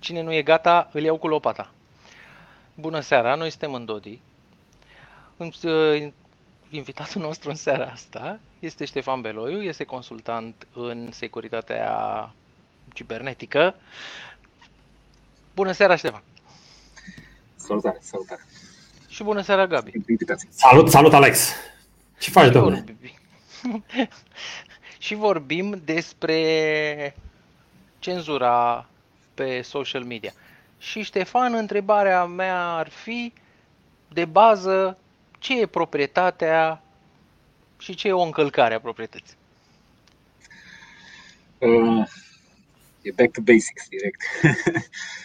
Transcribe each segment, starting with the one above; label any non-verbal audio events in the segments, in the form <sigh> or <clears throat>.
Cine nu e gata, îl iau cu lopata. Bună seara, noi suntem în Dodi. Uh, invitatul nostru în seara asta este Ștefan Beloiu, este consultant în securitatea cibernetică. Bună seara, Ștefan! Salutare, salutare! Și bună seara, Gabi! Salut, salut, Alex! Ce faci, domnule? <laughs> și vorbim despre cenzura pe social media. Și Ștefan, întrebarea mea ar fi de bază ce e proprietatea și ce e o încălcare a proprietății? Uh, e back to basics direct.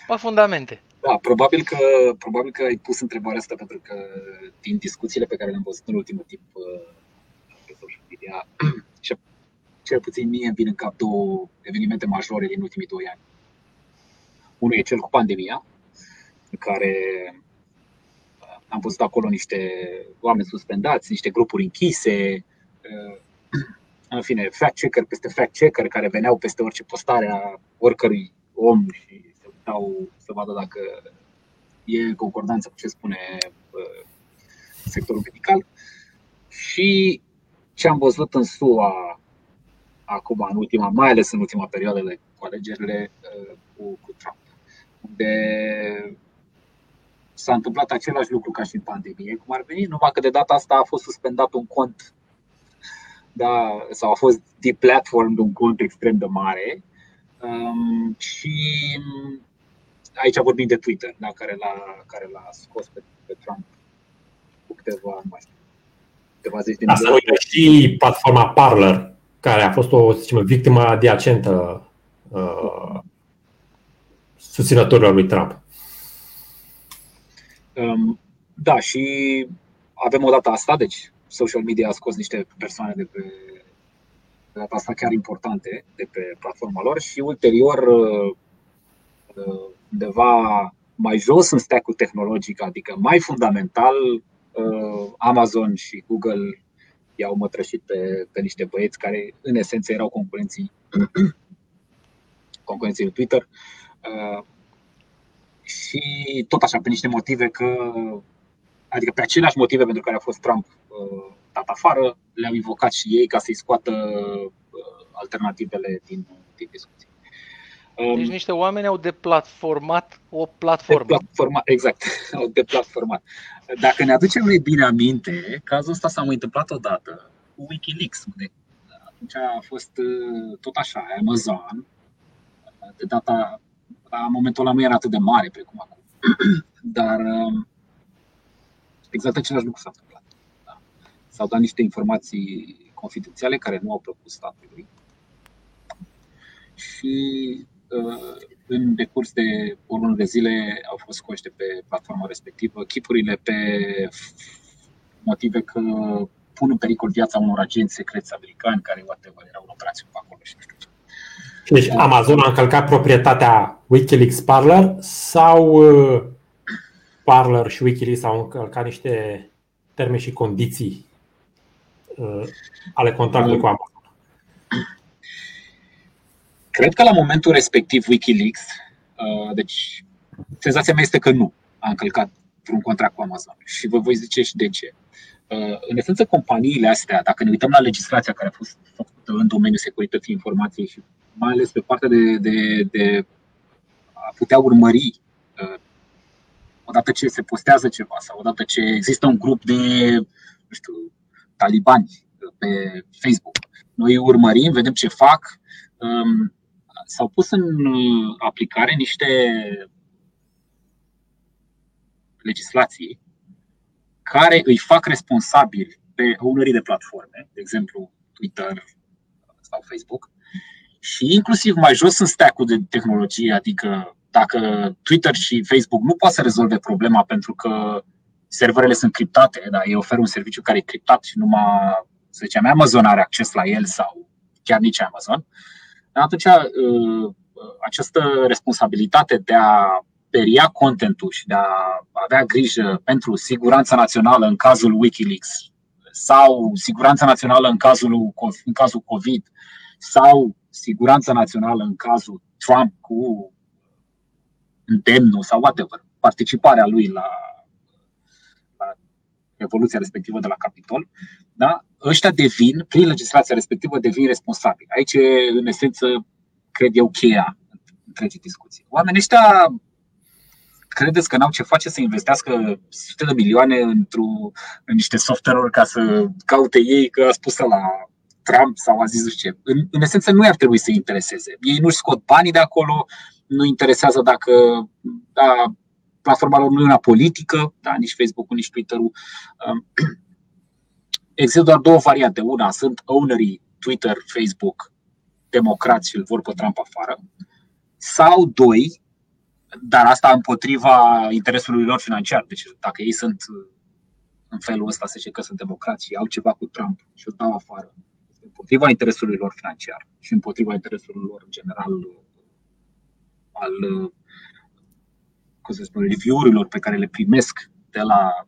Pa fundamente. Da, probabil că, probabil că ai pus întrebarea asta pentru că din discuțiile pe care le-am văzut în ultimul timp uh, pe social media <clears throat> și cel puțin mie vin în cap două evenimente majore din ultimii doi ani. Unul e cel cu pandemia, în care am văzut acolo niște oameni suspendați, niște grupuri închise, în fine, fact-checker peste fact-checker care veneau peste orice postare a oricărui om și se uitau să vadă dacă e concordanță cu ce spune sectorul medical. Și ce am văzut în SUA acum, în ultima, mai ales în ultima perioadă de cu alegerile cu, cu Trump, unde s-a întâmplat același lucru ca și în pandemie, cum ar veni, numai că de data asta a fost suspendat un cont. Da, sau a fost deplatformed un cont extrem de mare. Um, și aici vorbim de Twitter, da, care, l-a, care l-a scos pe, pe Trump cu câteva, mai știu, câteva zeci de Asta uite, și platforma Parler, care a fost o, să zicem, victimă adiacentă uh, susținătorilor lui Trump. Um, da, și avem o dată asta, deci social media a scos niște persoane de pe de data asta chiar importante de pe platforma lor și ulterior uh, uh, undeva mai jos în stack-ul tehnologic, adică mai fundamental, uh, Amazon și Google i-au mătrășit pe, pe niște băieți care în esență erau concurenții <clears throat> concurenții lui Twitter și tot așa, pe niște motive că, adică pe aceleași motive pentru care a fost Trump uh, dat afară, le-au invocat și ei ca să-i scoată uh, alternativele din, din discuție. Um, deci niște oameni au deplatformat o platformă. Deplatformat, exact, <laughs> au deplatformat. Dacă ne aducem mai bine aminte, cazul ăsta s-a mai întâmplat odată cu Wikileaks, unde atunci a fost uh, tot așa, Amazon, de data la momentul ăla nu era atât de mare precum acum. <clears throat> Dar um, exact același lucru s-a întâmplat. Da. S-au dat niște informații confidențiale care nu au plăcut statului și uh, în decurs de o lună de zile au fost scoase pe platforma respectivă chipurile pe motive că pun în pericol viața unor agenți secreți americani care whatever, erau în operațiune pe acolo și nu știu ce. Deci Amazon a încălcat proprietatea Wikileaks Parler sau uh, Parler și Wikileaks au încălcat niște termeni și condiții uh, ale contractului cu Amazon? Cred că la momentul respectiv Wikileaks, uh, deci senzația mea este că nu a încălcat vreun contract cu Amazon și vă voi zice și de ce. În esență, companiile astea, dacă ne uităm la legislația care a fost făcută în domeniul securității informației și mai ales pe partea de, de, de a putea urmări uh, odată ce se postează ceva sau odată ce există un grup de, nu știu, talibani pe Facebook. Noi urmărim, vedem ce fac. Um, s-au pus în aplicare niște legislații care îi fac responsabili pe ownerii de platforme, de exemplu Twitter sau Facebook, și inclusiv mai jos în stack-ul de tehnologie, adică dacă Twitter și Facebook nu pot să rezolve problema pentru că serverele sunt criptate, dar ei oferă un serviciu care e criptat și numai, să zicem, Amazon are acces la el sau chiar nici Amazon, atunci uh, această responsabilitate de a peria contentul și de a avea grijă pentru siguranța națională în cazul Wikileaks sau siguranța națională în cazul, în cazul COVID sau siguranța națională în cazul Trump cu îndemnul sau whatever, participarea lui la, la evoluția respectivă de la Capitol, da? ăștia devin, prin legislația respectivă, devin responsabili. Aici e, în esență, cred eu, cheia întregii discuții. Oamenii ăștia credeți că n-au ce face să investească sute de milioane într-o, în niște software-uri ca să caute ei că a spus la Trump sau a zis nu știu ce. În, în esență nu ar trebui să intereseze. Ei nu-și scot banii de acolo, nu interesează dacă da, platforma lor nu e una politică, da, nici Facebook-ul, nici Twitter-ul. Um, <clears throat> există doar două variante. Una sunt ownerii Twitter, Facebook, democrați și îl vor pe Trump afară. Sau doi, dar asta împotriva interesului lor financiar. Deci dacă ei sunt în felul ăsta, să zice că sunt democrați și au ceva cu Trump și îl dau afară, împotriva interesului lor financiar și împotriva interesului lor în general al cum să spun, review-urilor pe care le primesc de la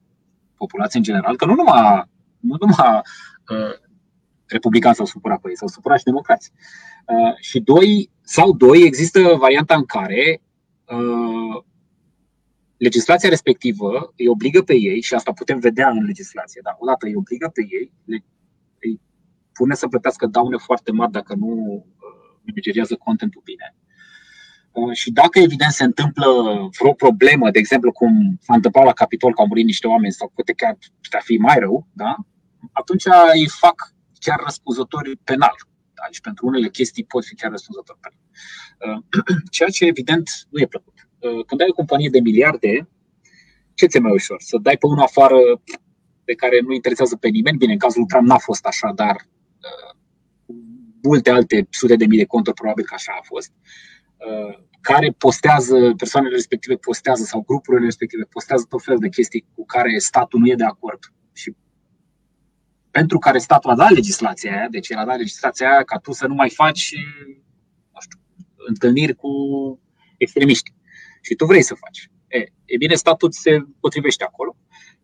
populație în general, că nu numai, nu numai uh, republicani s-au supărat pe ei, s-au supărat și democrați. Uh, și doi, sau doi, există varianta în care uh, legislația respectivă îi obligă pe ei, și asta putem vedea în legislație, dar odată îi obligă pe ei, le, îi pune să plătească daune foarte mari dacă nu uh, managerează contentul bine. Uh, și dacă evident se întâmplă vreo problemă, de exemplu cum s-a întâmplat la Capitol că au murit niște oameni sau poate chiar putea fi mai rău, da? atunci îi fac chiar răspunzători penal. Da? Deci pentru unele chestii pot fi chiar răspunzători penal. Uh, <clears throat> ceea ce evident nu e plăcut. Uh, când ai o companie de miliarde, ce ți-e mai ușor? Să dai pe unul afară pe care nu interesează pe nimeni? Bine, în cazul Trump n-a fost așa, dar multe alte sute de mii de conturi probabil că așa a fost care postează, persoanele respective postează sau grupurile respective postează tot felul de chestii cu care statul nu e de acord și pentru care statul a dat legislația aia, deci el a dat legislația aia ca tu să nu mai faci nu știu, întâlniri cu extremiști și tu vrei să faci. E, e bine, statul se potrivește acolo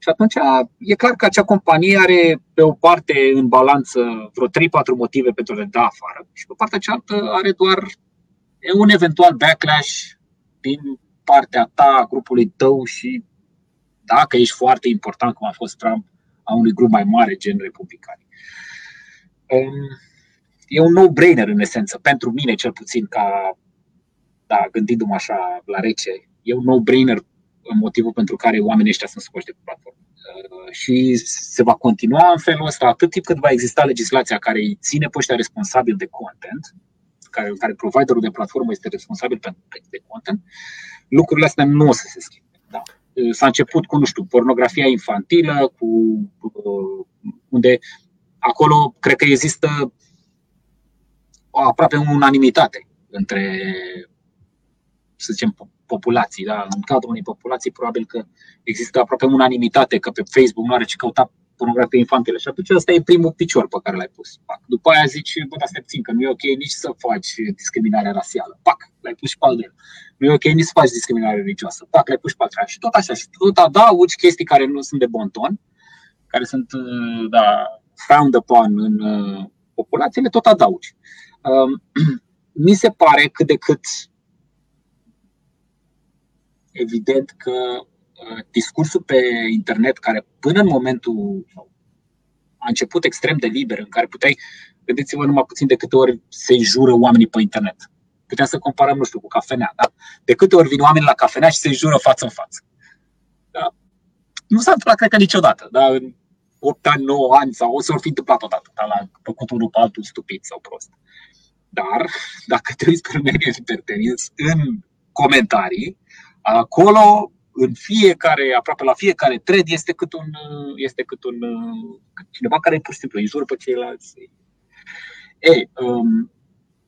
și atunci e clar că acea companie are pe o parte în balanță vreo 3-4 motive pentru a le da afară și pe partea cealaltă are doar e un eventual backlash din partea ta, a grupului tău și dacă ești foarte important, cum a fost Trump, a unui grup mai mare, gen republicani. Um, e un no-brainer în esență, pentru mine cel puțin, ca da, gândindu-mă așa la rece, e un no-brainer în motivul pentru care oamenii ăștia sunt scoși de pe platformă. Uh, și se va continua în felul ăsta atât timp cât va exista legislația care îi ține pe ăștia responsabili de content, care, în care providerul de platformă este responsabil pentru de content, lucrurile astea nu o să se schimbe. Da. S-a început cu, nu știu, pornografia infantilă, cu uh, unde acolo cred că există aproape unanimitate între, să zicem, populații. Da? În cadrul unei populații, probabil că există aproape unanimitate că pe Facebook nu are ce căuta pornografie infantilă. Și atunci ăsta e primul picior pe care l-ai pus. Pac. După aia zici, bă, dar stai că nu e ok nici să faci discriminare rasială. Pac, l-ai pus și pe al Nu e ok nici să faci discriminare religioasă. Pac, l-ai pus și pe al Și tot așa. Și tot adaugi chestii care nu sunt de bon ton, care sunt, uh, da, found upon în uh, populațiile, tot adaugi. Um, <clears throat> mi se pare cât de cât evident că Uh, discursul pe internet care până în momentul a început extrem de liber, în care puteai, vedeți-vă numai puțin de câte ori se jură oamenii pe internet. Puteam să comparăm, nu știu, cu cafenea. Da? De câte ori vin oamenii la cafenea și se jură față în față. Da? Nu s-a întâmplat, cred că, niciodată. Da? În 8 ani, 9 ani sau o să fi întâmplat odată, dar la făcut unul pe altul stupid sau prost. Dar, dacă te uiți pe lumea în comentarii, acolo în fiecare, aproape la fiecare thread este cât un, este cât un cineva care pur și simplu îi jură pe ceilalți. E, um,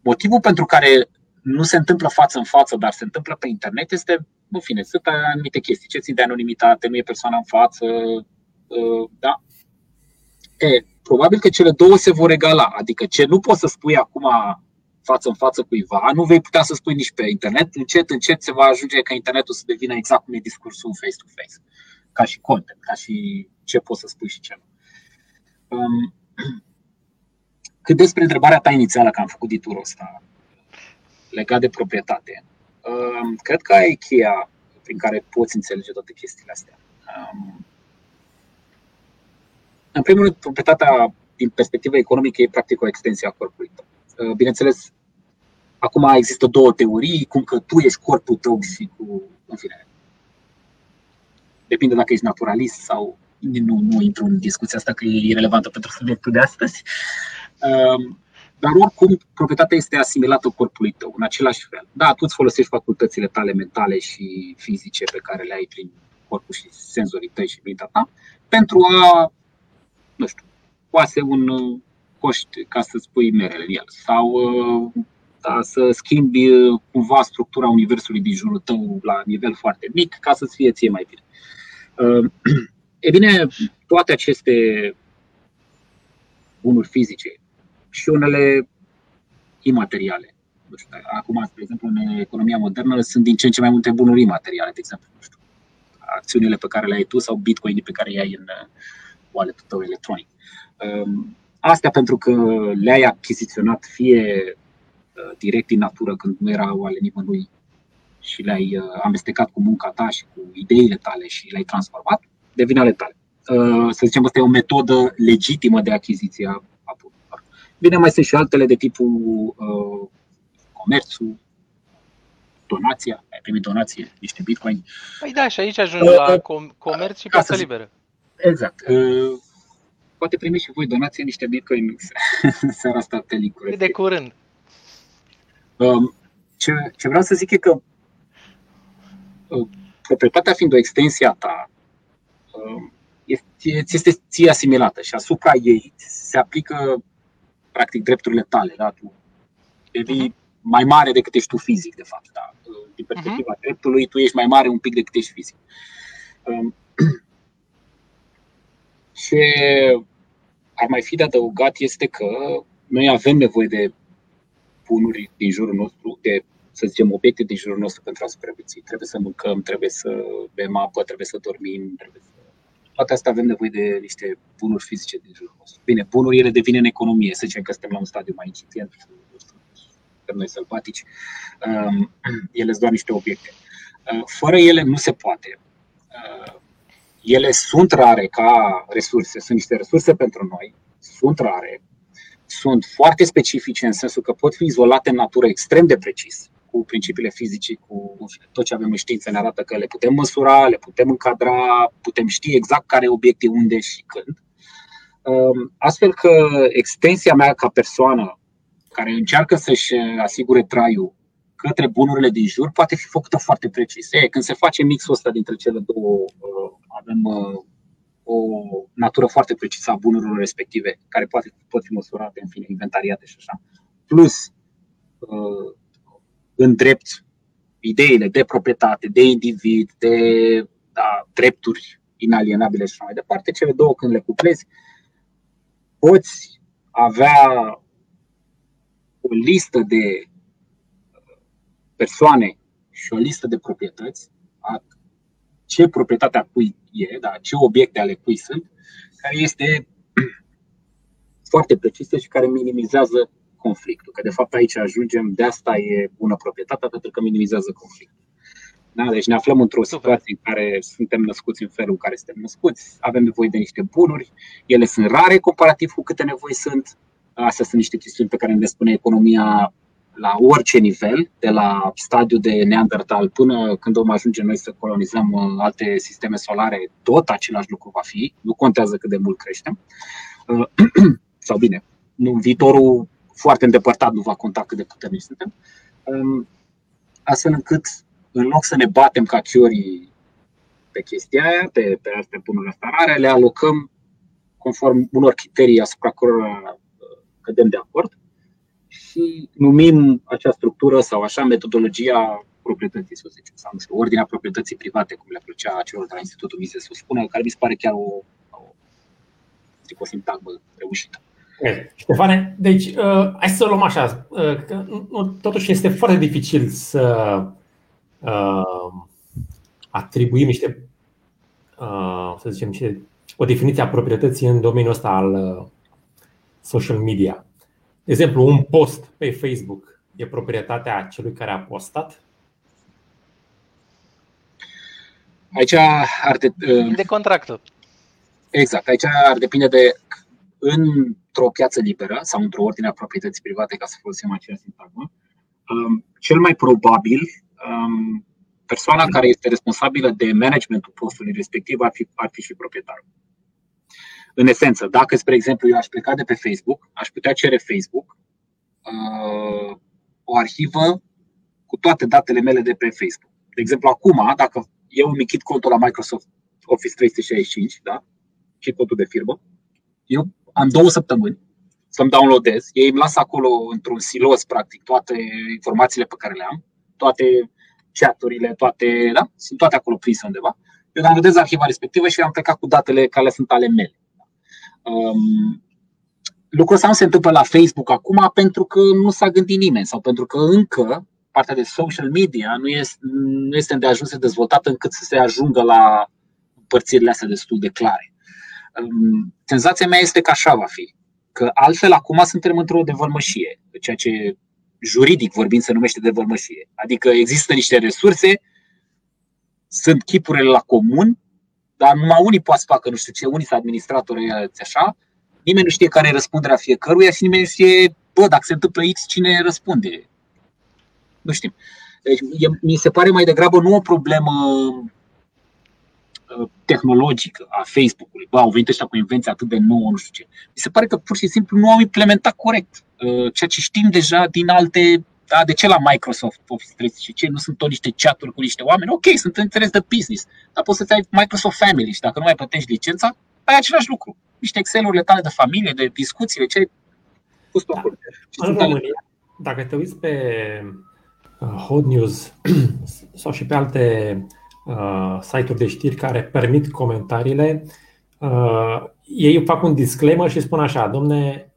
motivul pentru care nu se întâmplă față în față, dar se întâmplă pe internet este, în fine, sunt anumite chestii. Ce țin de anonimitate, nu e persoana în față, uh, da? E, probabil că cele două se vor regala. Adică ce nu poți să spui acum față în față cuiva, nu vei putea să spui nici pe internet. Încet, încet se va ajunge ca internetul să devină exact cum e discursul face-to-face, ca și content, ca și ce poți să spui și ce nu. Um, <clears throat> cât despre întrebarea ta inițială, că am făcut diturul ăsta legat de proprietate. Um, cred că ai cheia prin care poți înțelege toate chestiile astea. Um, în primul rând, proprietatea din perspectivă economică e practic o extensie a corpului tău. Uh, bineînțeles, acum există două teorii, cum că tu ești corpul tău și cu, în fine, depinde dacă ești naturalist sau nu, nu intru în discuția asta că e irrelevantă pentru subiectul de astăzi. Um, dar oricum, proprietatea este asimilată corpului tău, în același fel. Da, tu îți folosești facultățile tale mentale și fizice pe care le ai prin corpul și senzorii tăi și mintea ta, pentru a, nu știu, poate un uh, coști ca să-ți pui merele în el sau uh, da, să schimbi uh, cumva structura universului din jurul tău la nivel foarte mic ca să-ți fie ție mai bine. <clears throat> E bine, toate aceste bunuri fizice și unele imateriale. Acum, spre exemplu, în economia modernă sunt din ce în ce mai multe bunuri imateriale, de exemplu, nu știu, acțiunile pe care le ai tu sau bitcoinii pe care le ai în uh, wallet-ul tău electronic. Um, astea pentru că le-ai achiziționat fie uh, direct din natură când nu erau ale nimănui și le-ai uh, amestecat cu munca ta și cu ideile tale și le-ai transformat, devin ale tale. Să zicem, asta e o metodă legitimă de achiziție a Bine, mai sunt și altele de tipul uh, comerțul, donația, ai primit donație, niște bitcoin. Păi da, și aici ajungi uh, la com- comerț și piața liberă. Exact. Uh, poate primi și voi donație niște bitcoin <laughs> seara asta pe link De curând. Uh, ce, ce vreau să zic e că uh, proprietatea fiind o extensie a ta, uh, este, este ție asimilată și asupra ei se aplică practic drepturile tale, da? Tu devii uh-huh. mai mare decât ești tu fizic, de fapt, da? Din perspectiva uh-huh. dreptului, tu ești mai mare un pic decât ești fizic. Um, ce ar mai fi de adăugat este că noi avem nevoie de bunuri din jurul nostru, de, să zicem, obiecte din jurul nostru pentru a supraviețui. Trebuie să mâncăm, trebuie să bem apă, trebuie să dormim, trebuie să toate astea avem nevoie de niște bunuri fizice din jurul nostru. Bine, bunuri ele devin în economie, să zicem că suntem la un stadiu mai incipient, suntem noi sălbatici, um, <clears throat> ele sunt doar niște obiecte. Uh, fără ele nu se poate. Uh, ele sunt rare ca resurse, sunt niște resurse pentru noi, sunt rare, sunt foarte specifice în sensul că pot fi izolate în natură extrem de precis cu principiile fizice, cu tot ce avem în știință, ne arată că le putem măsura, le putem încadra, putem ști exact care obiecte unde și când. Um, astfel că extensia mea ca persoană care încearcă să-și asigure traiul către bunurile din jur poate fi făcută foarte precis. E, când se face mixul ăsta dintre cele două, uh, avem uh, o natură foarte precisă a bunurilor respective, care poate, pot fi măsurate, în fine, inventariate și așa. Plus uh, îndrept ideile de proprietate, de individ, de da, drepturi inalienabile și așa mai departe, cele două când le cuplezi, poți avea o listă de persoane și o listă de proprietăți, a ce proprietatea cui e, da, ce obiecte ale cui sunt, care este <clears throat> foarte precisă și care minimizează conflictul. Că de fapt aici ajungem, de asta e bună proprietatea, pentru că minimizează conflictul. Da? Deci ne aflăm într-o situație în care suntem născuți în felul în care suntem născuți, avem nevoie de niște bunuri, ele sunt rare comparativ cu câte nevoi sunt. Astea sunt niște chestiuni pe care ne spune economia la orice nivel, de la stadiul de neandertal până când vom ajunge noi să colonizăm uh, alte sisteme solare, tot același lucru va fi, nu contează cât de mult creștem. Uh, <clears throat> sau bine, nu, viitorul foarte îndepărtat nu va conta cât de puternici suntem, um, astfel încât în loc să ne batem ca chiorii pe chestia aia, pe, pe astea punurile astea rare, le alocăm conform unor criterii asupra cărora uh, cădem de acord și numim acea structură sau așa metodologia proprietății, să zicem, sau nu știu, ordinea proprietății private, cum le plăcea celor de la Institutul Mises să spună, care mi se pare chiar o, o, o sintagmă reușită. Ștefane, deci uh, hai să o luăm așa. Uh, că, nu, totuși este foarte dificil să uh, atribuim niște, uh, să zicem, niște, o definiție a proprietății în domeniul ăsta al uh, social media. De exemplu, un post pe Facebook e proprietatea celui care a postat? Aici ar de, um, de contractul. Exact, aici ar depinde de într-o piață liberă sau într-o ordine a proprietății private, ca să folosim aceeași sintagmă. Um, cel mai probabil, um, persoana care este responsabilă de managementul postului respectiv ar fi, ar fi și proprietarul. În esență, dacă, spre exemplu, eu aș pleca de pe Facebook, aș putea cere Facebook uh, o arhivă cu toate datele mele de pe Facebook. De exemplu, acum, dacă eu îmi închid contul la Microsoft Office 365 da? și contul de firmă, eu am două săptămâni să-mi downloadez. Ei îmi lasă acolo într-un silos, practic, toate informațiile pe care le am, toate chaturile, toate, da? Sunt toate acolo prinse undeva. Eu downloadez arhiva respectivă și am plecat cu datele care sunt ale mele. Um, lucrul ăsta nu se întâmplă la Facebook acum pentru că nu s-a gândit nimeni sau pentru că încă partea de social media nu este, nu este de ajuns de dezvoltată încât să se ajungă la părțirile astea destul de clare. Um, senzația mea este că așa va fi. Că altfel acum suntem într-o devălmășie, ceea ce juridic vorbind se numește devălmășie. Adică există niște resurse, sunt chipurile la comun, dar numai unii poate să facă nu știu ce, unii sunt administratori așa, nimeni nu știe care e răspunderea fiecăruia și nimeni nu știe, bă, dacă se întâmplă X, cine răspunde. Nu știm. Deci, mi se pare mai degrabă nu o problemă uh, tehnologică a Facebook-ului. Bă, au venit ăștia cu invenție atât de nouă, nu știu ce. Mi se pare că pur și simplu nu au implementat corect uh, ceea ce știm deja din alte da, de ce la Microsoft Office 365 nu sunt tot niște chaturi cu niște oameni? Ok, sunt în interes de business, dar poți să-ți ai Microsoft Family și dacă nu mai plătești licența, ai același lucru. Niște Excel-urile tale de familie, de discuțiile, ce ai pus tu acolo. Da. În România, dacă te uiți pe uh, Hot News <clears throat> sau și pe alte uh, site-uri de știri care permit comentariile, uh, ei fac un disclaimer și spun așa, domne, Uh,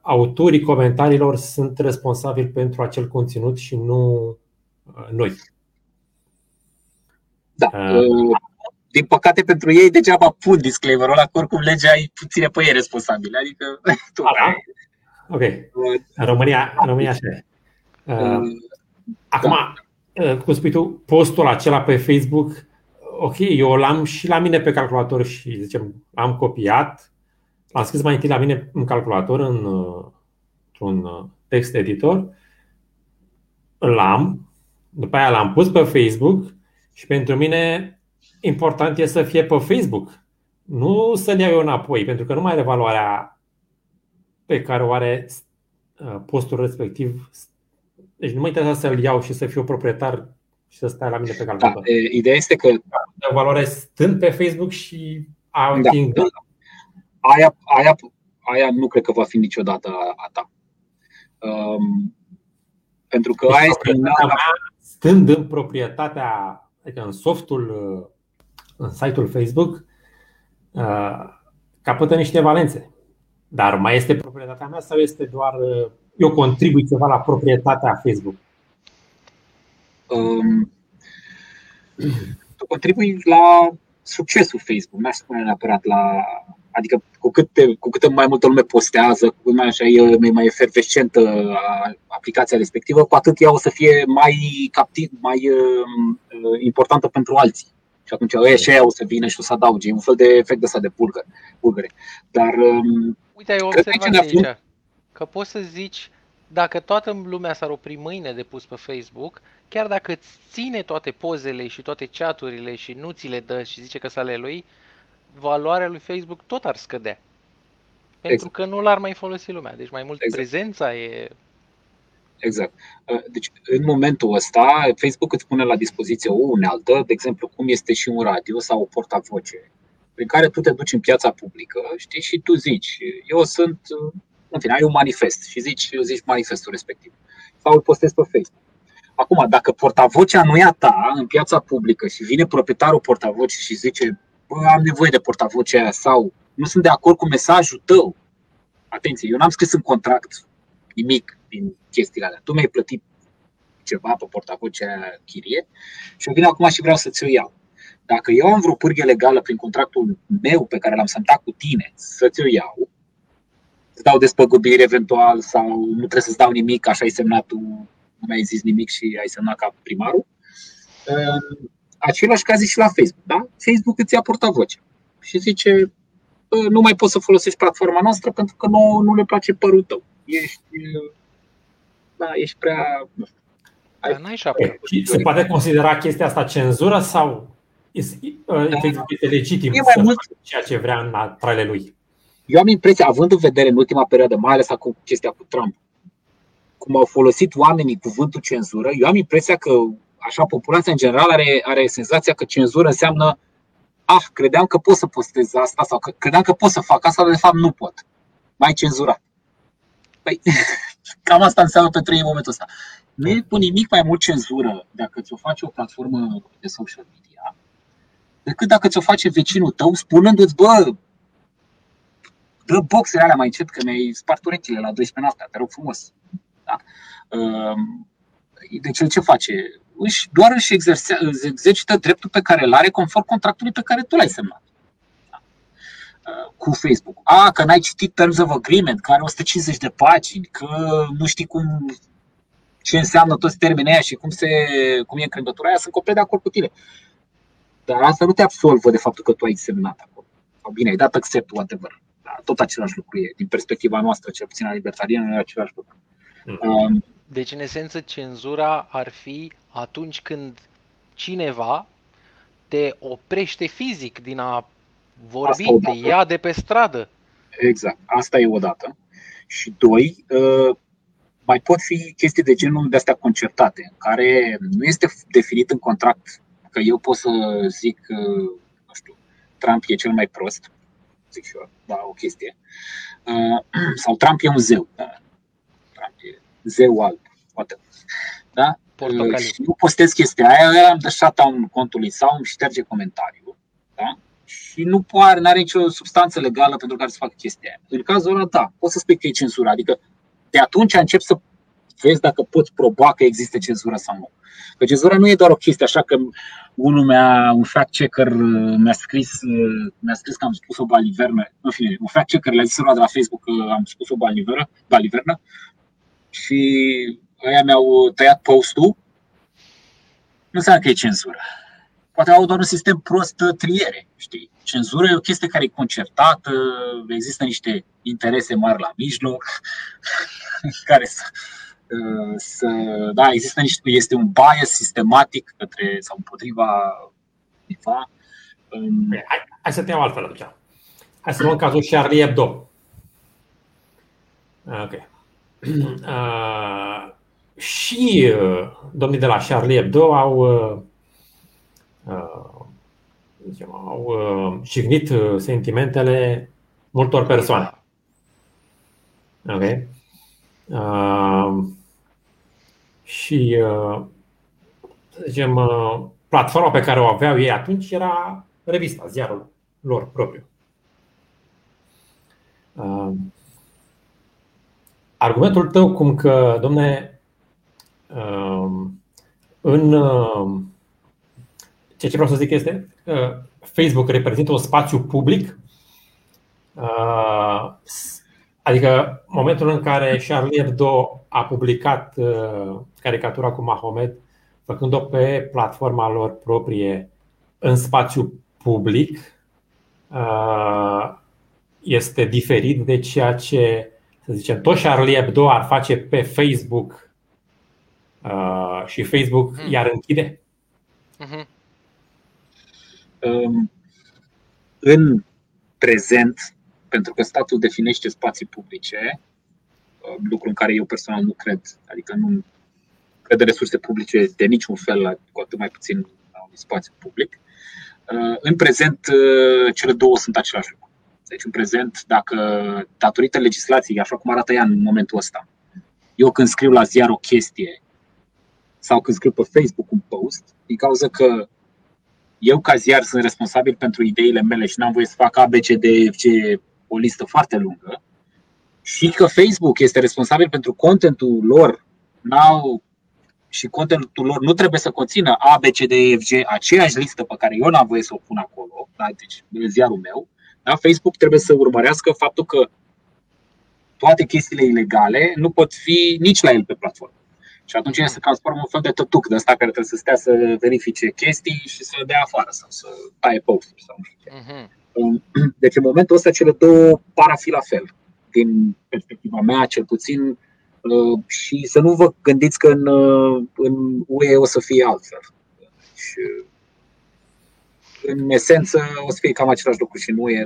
autorii comentariilor sunt responsabili pentru acel conținut și nu uh, noi. Da. Uh, din păcate pentru ei, degeaba pun disclaimer-ul ăla, că oricum legea îi ține pe ei responsabili. Adică, <laughs> tu da. Ok. În România, în România așa e. Acum, da. cum spui tu, postul acela pe Facebook, ok, eu l-am și la mine pe calculator și, zicem, l-am copiat, am scris mai întâi la mine în calculator, în, un uh, text editor, l-am, după aia l-am pus pe Facebook și pentru mine important este să fie pe Facebook. Nu să-l iau eu înapoi, pentru că nu mai are valoarea pe care o are uh, postul respectiv. Deci nu mă interesează să-l iau și să fiu proprietar și să stai la mine pe calculator. Da, ideea este că. Valoare stând pe Facebook și atingând da, da aia, aia, aia nu cred că va fi niciodată a ta. Um, pentru că aia este. Stând în proprietatea, adică în softul, în site-ul Facebook, uh, capătă niște valențe. Dar mai este proprietatea mea sau este doar eu contribui ceva la proprietatea Facebook? Um, tu contribui la succesul Facebook, nu aș spune neapărat la Adică cu cât, cu cât mai multă lume postează, cu cât mai, așa e mai efervescentă aplicația respectivă, cu atât ea o să fie mai, captiv, mai uh, importantă pentru alții. Și atunci ăia și aia o să vină și o să adauge. E un fel de efect ăsta de bulgăre. bulgăre. Dar, um, Uite, ai o observație aici, aici. Că poți să zici, dacă toată lumea s-ar opri mâine de pus pe Facebook, chiar dacă îți ține toate pozele și toate chaturile și nu ți le dă și zice că sunt ale lui, valoarea lui Facebook tot ar scădea. Pentru exact. că nu l-ar mai folosi lumea. Deci mai mult exact. prezența e... Exact. Uh, deci în momentul ăsta Facebook îți pune la dispoziție o unealtă, de exemplu cum este și un radio sau o portavoce, prin care tu te duci în piața publică știi, și tu zici, eu sunt, uh, în fine, ai un manifest și zici, zici manifestul respectiv. Sau îl postezi pe Facebook. Acum, dacă portavocea nu e a ta în piața publică și vine proprietarul portavocii și zice bă, am nevoie de portavocea aia sau nu sunt de acord cu mesajul tău. Atenție, eu n-am scris în contract nimic din chestiile alea. Tu mi-ai plătit ceva pe portavocea aia chirie și eu vin acum și vreau să ți-o iau. Dacă eu am vreo pârghie legală prin contractul meu pe care l-am semnat cu tine să ți-o iau, îți dau despăgubiri eventual sau nu trebuie să-ți dau nimic, așa ai semnat tu, nu mi-ai zis nimic și ai semnat ca primarul, același caz și la Facebook. Da? Facebook îți ia portavoce și zice nu mai poți să folosești platforma noastră pentru că nu, nu le place părul tău. Ești, da, ești prea... Ai, n-ai Se poate considera chestia asta cenzură sau este, da. este legitim e mai să mult... ceea ce vrea în traiele lui? Eu am impresia, având în vedere în ultima perioadă, mai ales acum chestia cu Trump, cum au folosit oamenii cuvântul cenzură, eu am impresia că așa populația în general are, are senzația că cenzură înseamnă ah, credeam că pot să postez asta sau că credeam că pot să fac asta, dar de fapt nu pot. Mai cenzurat. Păi, <laughs> cam asta înseamnă pentru ei în momentul ăsta. Nu e cu nimic mai mult cenzură dacă ți-o face o platformă de social media decât dacă ți-o face vecinul tău spunându-ți, bă, dă boxele alea mai încet că mi-ai spart urechile la 12 noaptea, te rog frumos. Da? Ehm, deci el ce face? Își, doar își exercită dreptul pe care îl are conform contractului pe care tu l-ai semnat da? Ehm, cu Facebook. A, că n-ai citit Terms of Agreement, care are 150 de pagini, că nu știi cum ce înseamnă toți termenii aia și cum, se, cum e încrengătura aia, sunt complet de acord cu tine. Dar asta nu te absolvă de faptul că tu ai semnat acolo. Sau bine, ai dat accept, whatever. Da, tot același lucru e. Din perspectiva noastră, cel puțin a libertariană, e același lucru. Um, deci, în esență, cenzura ar fi atunci când cineva te oprește fizic din a vorbi, te ia de pe stradă. Exact, asta e o dată. Și doi, uh, mai pot fi chestii de genul de astea concertate, în care nu este definit în contract că eu pot să zic, uh, nu știu, Trump e cel mai prost, zic și eu, da, o chestie, uh, <clears throat> sau Trump e un zeu, da, Trump e zeu alb, poate. Da? Portocaliu. Și eu postez chestia aia, eu am dat shutdown contului sau îmi șterge comentariul. Da? Și nu poate, nu are nicio substanță legală pentru care să facă chestia aia. În cazul ăla, da, poți să spui că e cenzură. Adică de atunci încep să vezi dacă poți proba că există cenzură sau nu. Că cenzura nu e doar o chestie așa că unul mi-a, un fact checker mi-a scris, mi-a scris că am spus o balivernă, în fine, un fact checker le-a zis de la Facebook că am spus o balivernă, balivernă și ăia mi-au tăiat postul, nu înseamnă că e cenzură. Poate au doar un sistem prost triere, știi? Cenzură e o chestie care e concertată, există niște interese mari la mijloc, <laughs> care să, să da, există niște, este un bias sistematic către sau împotriva cuiva. Hai, hai să te iau altfel atunci. Hai să luăm cazul Charlie Hebdo. Ok. <clears throat> Uh, și uh, domnii de la Charlie Hebdo au, uh, uh, zicem, au uh, jignit uh, sentimentele multor persoane. Ok? Uh, și, uh, să zicem, uh, platforma pe care o aveau ei atunci era revista, ziarul lor propriu. Uh, argumentul tău cum că, domne, în ceea ce vreau să zic este că Facebook reprezintă un spațiu public, adică momentul în care Charlie Hebdo a publicat caricatura cu Mahomet, făcând-o pe platforma lor proprie în spațiu public, este diferit de ceea ce, să zicem, tot Charlie Hebdo ar face pe Facebook și Facebook hmm. i-ar închide? Uh-huh. În prezent, pentru că statul definește spații publice, lucru în care eu personal nu cred, adică nu cred în resurse publice de niciun fel, cu atât mai puțin la un spațiu public. În prezent, cele două sunt același lucru. Deci, în prezent, dacă datorită legislației, așa cum arată ea în momentul ăsta, eu când scriu la ziar o chestie sau când scriu pe Facebook un post, din cauza că eu ca ziar sunt responsabil pentru ideile mele și n-am voie să fac ABCDFG o listă foarte lungă și că Facebook este responsabil pentru contentul lor n-au și contentul lor nu trebuie să conțină A, B, C, D, E, F, G, aceeași listă pe care eu n-am voie să o pun acolo, da? deci ziarul meu, da? Facebook trebuie să urmărească faptul că toate chestiile ilegale nu pot fi nici la el pe platformă. Și atunci el se transformă în fel de tătuc de ăsta care trebuie să stea să verifice chestii și să dea afară sau să taie post sau nu știu ce. Mhm. <clears throat> Deci în momentul ăsta cele două par a fi la fel, din perspectiva mea cel puțin, uh, și să nu vă gândiți că în, uh, în UE o să fie altfel. Deci, uh, în esență o să fie cam același lucru și în UE.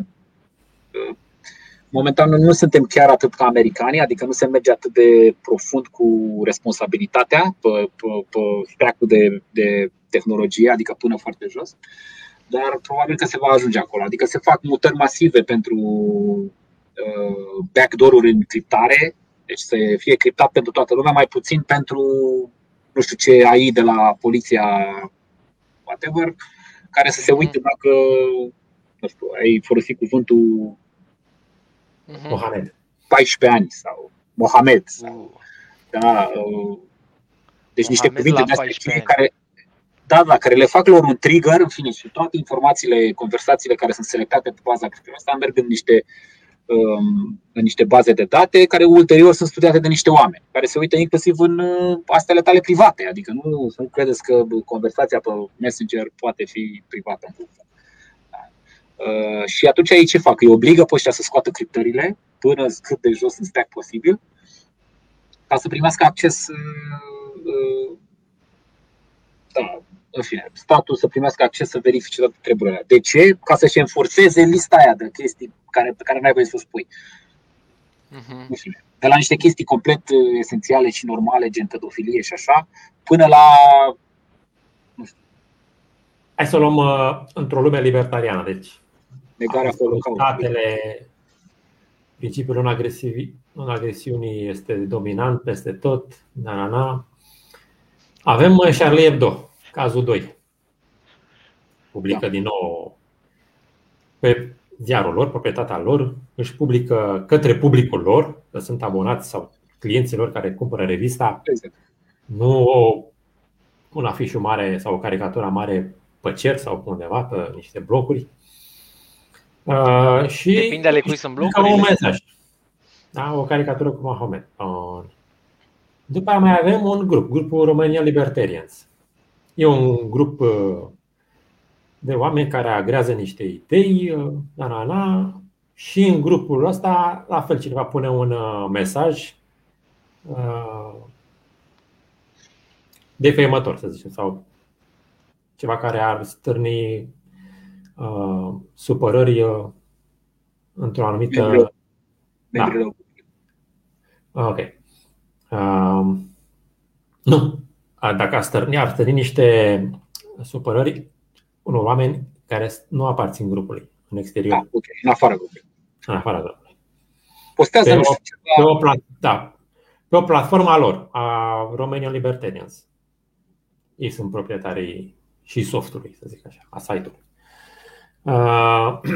Momentan nu suntem chiar atât ca americanii, adică nu se merge atât de profund cu responsabilitatea pe, pe, pe stack de, de tehnologie, adică până foarte jos dar probabil că se va ajunge acolo. Adică se fac mutări masive pentru uh, backdoor-uri în criptare, deci să fie criptat pentru toată lumea, mai puțin pentru nu știu ce AI de la poliția whatever, care să se uite dacă nu știu, ai folosit cuvântul Mhm. Mohamed. 14 ani sau Mohamed. Sau, Uh, da, uh, deci niște Mohamed cuvinte la de astea 14 cheie ani. care, da, da, care le fac lor un trigger, în fine, și toate informațiile, conversațiile care sunt selectate pe baza chestiunii asta merg în niște, um, în niște baze de date care ulterior sunt studiate de niște oameni, care se uită inclusiv în uh, astele tale private, adică nu, să nu credeți că conversația pe Messenger poate fi privată în vreun fel. Da. Uh, și atunci ei ce fac? Îi obligă pe ăștia să scoată criptările până cât de jos în stack posibil ca să primească acces uh, uh, da, în fine, statul să primească acces să verifice toate treburile. De ce? Ca să-și înforțeze lista aia de chestii care, pe care n-ai voie să o spui. mhm. În fine, de la niște chestii complet uh, esențiale și normale, gen pedofilie și așa, până la Hai să o luăm uh, într-o lume libertariană. Deci, negarea holocaustului. statele, principiul non-agresivi- non-agresiunii este dominant peste tot. Na, na, na. Avem uh, Charlie Hebdo, cazul 2. Publică Da. din nou pe ziarul lor, proprietatea lor, își publică către publicul lor, că sunt abonați sau clienții lor care cumpără revista, Exact. nu o, un afiș mare sau o caricatură mare pe cer sau pe undeva, pe niște blocuri. Uh, și Depinde ale cui sunt ca un blocurile. mesaj. Da, o caricatură cu Mahomet. Uh, După aia mai avem un grup, grupul România Libertarians. E un grup uh, de oameni care agrează niște idei, uh, na, na, na, și în grupul ăsta, la fel, cineva pune un uh, mesaj uh, defăimător, să zicem, sau ceva care ar stârni uh, supărări uh, într-o anumită. Membrilor- Da. membrilor. Ok. Um, nu. A, Dacă ar stârni, ar stârni niște supărări unor oameni care nu aparțin grupului, în exterior, Da, ok, în afara grupului. în afara grupului. Postează, Pe nu o- știu, Pe ceva, o, pla- da, pe o platformă a lor, a Romanian Libertarians. Ei sunt proprietarii și softului, să zic așa, a site-ului. Uh, <clears throat>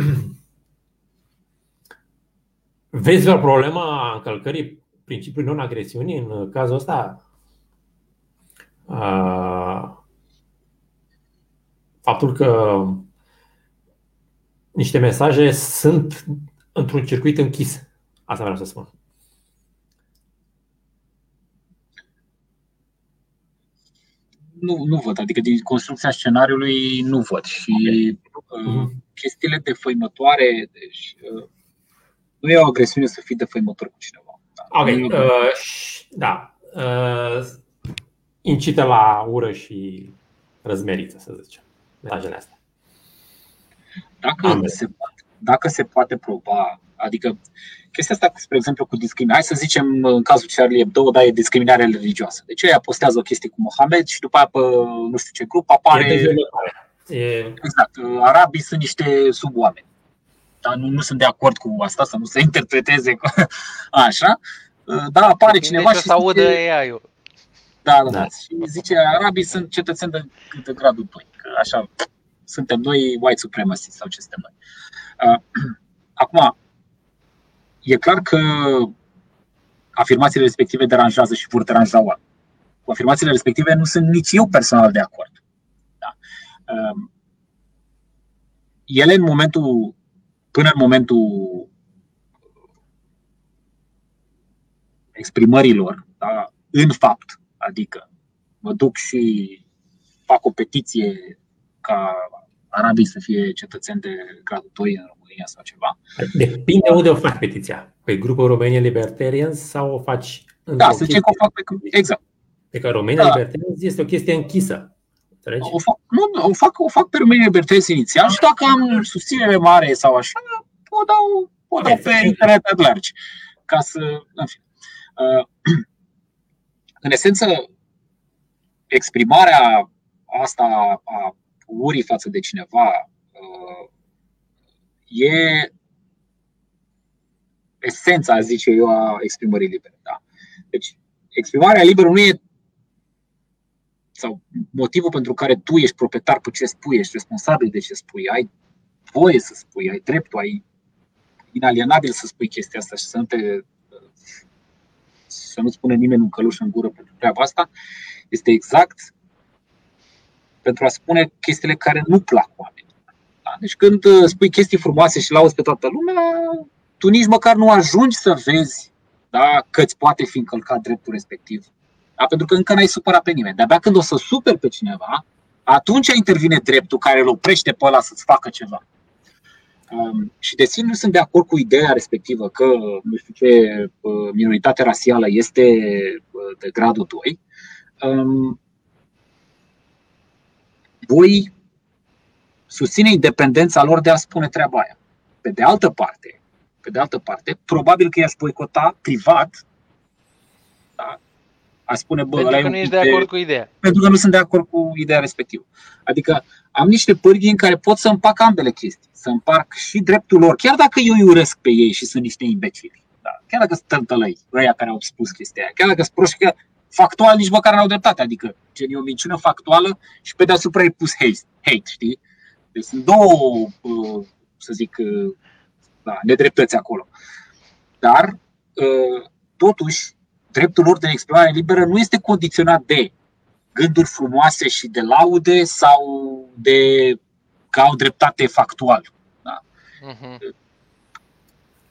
vezi o problemă a încălcării principiului non-agresiunii în cazul ăsta? Uh, faptul că niște mesaje sunt într-un circuit închis. Asta vreau să spun. nu, nu văd, adică din construcția scenariului nu văd. Și uh, Mhm. chestiile defăimătoare, deci, uh, nu e o agresiune să fii defăimător cu cineva. Da, Ok, nu e o- uh, și- da. Uh, incită la ură și răzmeriță, să zicem, mesajele astea. Dacă Ambele. se, poate, dacă se poate proba, adică chestia asta, spre exemplu, cu discriminare, hai să zicem în cazul Charlie Hebdo, da, e discriminare religioasă. Deci ea postează o chestie cu Mohamed și după aia pe nu știu ce grup E apare, dezvoltare. E, exact, arabii sunt niște suboameni. Dar nu, nu sunt de acord cu asta, să nu se interpreteze cu, <laughs> așa. Da, apare Depinde cineva ce o și să audă zice, AI-ul. Da, da, Da. da. Și zice, arabii sunt cetățeni de, de gradul 2. Că așa, suntem noi white supremacists sau ce suntem noi. Uh, <clears throat> Acum, e clar că afirmațiile respective deranjează și vor deranja oameni. Cu afirmațiile respective nu sunt nici eu personal de acord. Da. Um, Ele în momentul, până în momentul exprimărilor, da, în fapt, Adică mă duc și fac o petiție ca arabii să fie cetățeni de gradul 2 în România sau ceva. Depinde unde o faci petiția. Pe grupul România Libertarians sau o faci Da, să zicem că o fac pe exact. Pe că România da. Libertarians este o chestie închisă. O fac, nu, o fac, o fac pe România Libertarians inițial și dacă am susținere mare sau așa, o dau, o dau pe internet pe largi. Ca să. În, fine. Uh, <clears throat> în esență, exprimarea asta a urii față de cineva uh, e esența, zice eu, a exprimării libere. Da? Deci, exprimarea liberă nu e sau motivul pentru care tu ești proprietar pe ce spui, ești responsabil de ce spui, ai voie să spui, ai dreptul, ai inalienabil să spui chestia asta și să nu te să nu spune nimeni un căluș în gură pentru treaba asta, este exact pentru a spune chestiile care nu plac oamenilor. Da? Deci când uh, spui chestii frumoase și lauzi pe toată lumea, tu nici măcar nu ajungi să vezi da, că îți poate fi încălcat dreptul respectiv. Da? Pentru că încă n-ai supărat pe nimeni. De-abia când o să superi pe cineva, atunci intervine dreptul care îl oprește pe ăla să-ți facă ceva. Um, și deși nu sunt de acord cu ideea respectivă că nu știu ce uh, minoritate rasială este uh, de gradul 2, um, voi susține independența lor de a spune treaba aia. Pe de altă parte, pe de altă parte, probabil că i-aș boicota privat da? A spune, bă, pentru că nu ești de acord cu ideea. Pentru că nu sunt de acord cu ideea respectivă. Adică am niște pârghii în care pot să împac ambele chestii. Să împarc și dreptul lor, chiar dacă eu îi urăsc pe ei și sunt niște imbecili. Da? Chiar dacă sunt tăltălăi, ăia care au spus chestia aia. Chiar dacă sunt proști, că factual nici măcar n-au dreptate. Adică, gen, e o minciună factuală și pe deasupra e pus hate, hate știi? Deci sunt două, uh, să zic, uh, da, nedreptăți acolo. Dar, uh, totuși, dreptul lor de exprimare liberă nu este condiționat de gânduri frumoase și de laude sau de că au dreptate factual. Da? Uh-huh.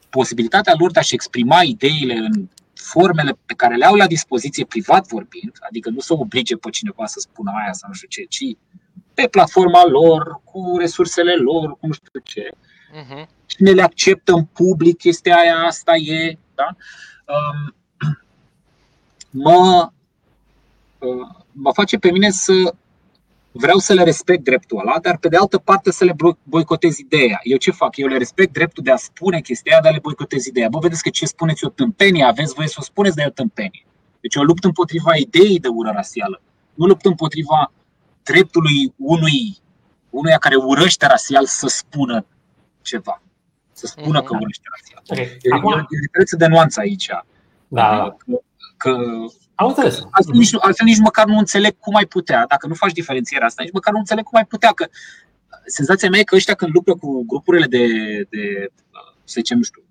Posibilitatea lor de a-și exprima ideile în formele pe care le au la dispoziție privat vorbind, adică nu să oblige pe cineva să spună aia sau nu știu ce, ci pe platforma lor, cu resursele lor, cu nu știu ce. Uh-huh. Cine le acceptă în public, este aia, asta e. Da? Um, mă, uh, mă face pe mine să vreau să le respect dreptul ăla, dar pe de altă parte să le boicotez ideea. Eu ce fac? Eu le respect dreptul de a spune chestia aia, dar le boicotez ideea. Bă, vedeți că ce spuneți o tâmpenie, aveți voie să o spuneți, dar e o tâmpenie. Deci eu lupt împotriva ideii de ură rasială. Nu lupt împotriva dreptului unui, unuia care urăște rasial să spună ceva. Să spună mm-hmm. că urăște rasial. Okay. Acum... E, e o diferență de nuanță aici. Da. Că, că am înțeles. Altfel nici, altfel nici măcar nu înțeleg cum ai putea, dacă nu faci diferențierea asta, nici măcar nu înțeleg cum ai putea, că senzația mea e că ăștia când luptă cu grupurile de, de să zicem, nu știu,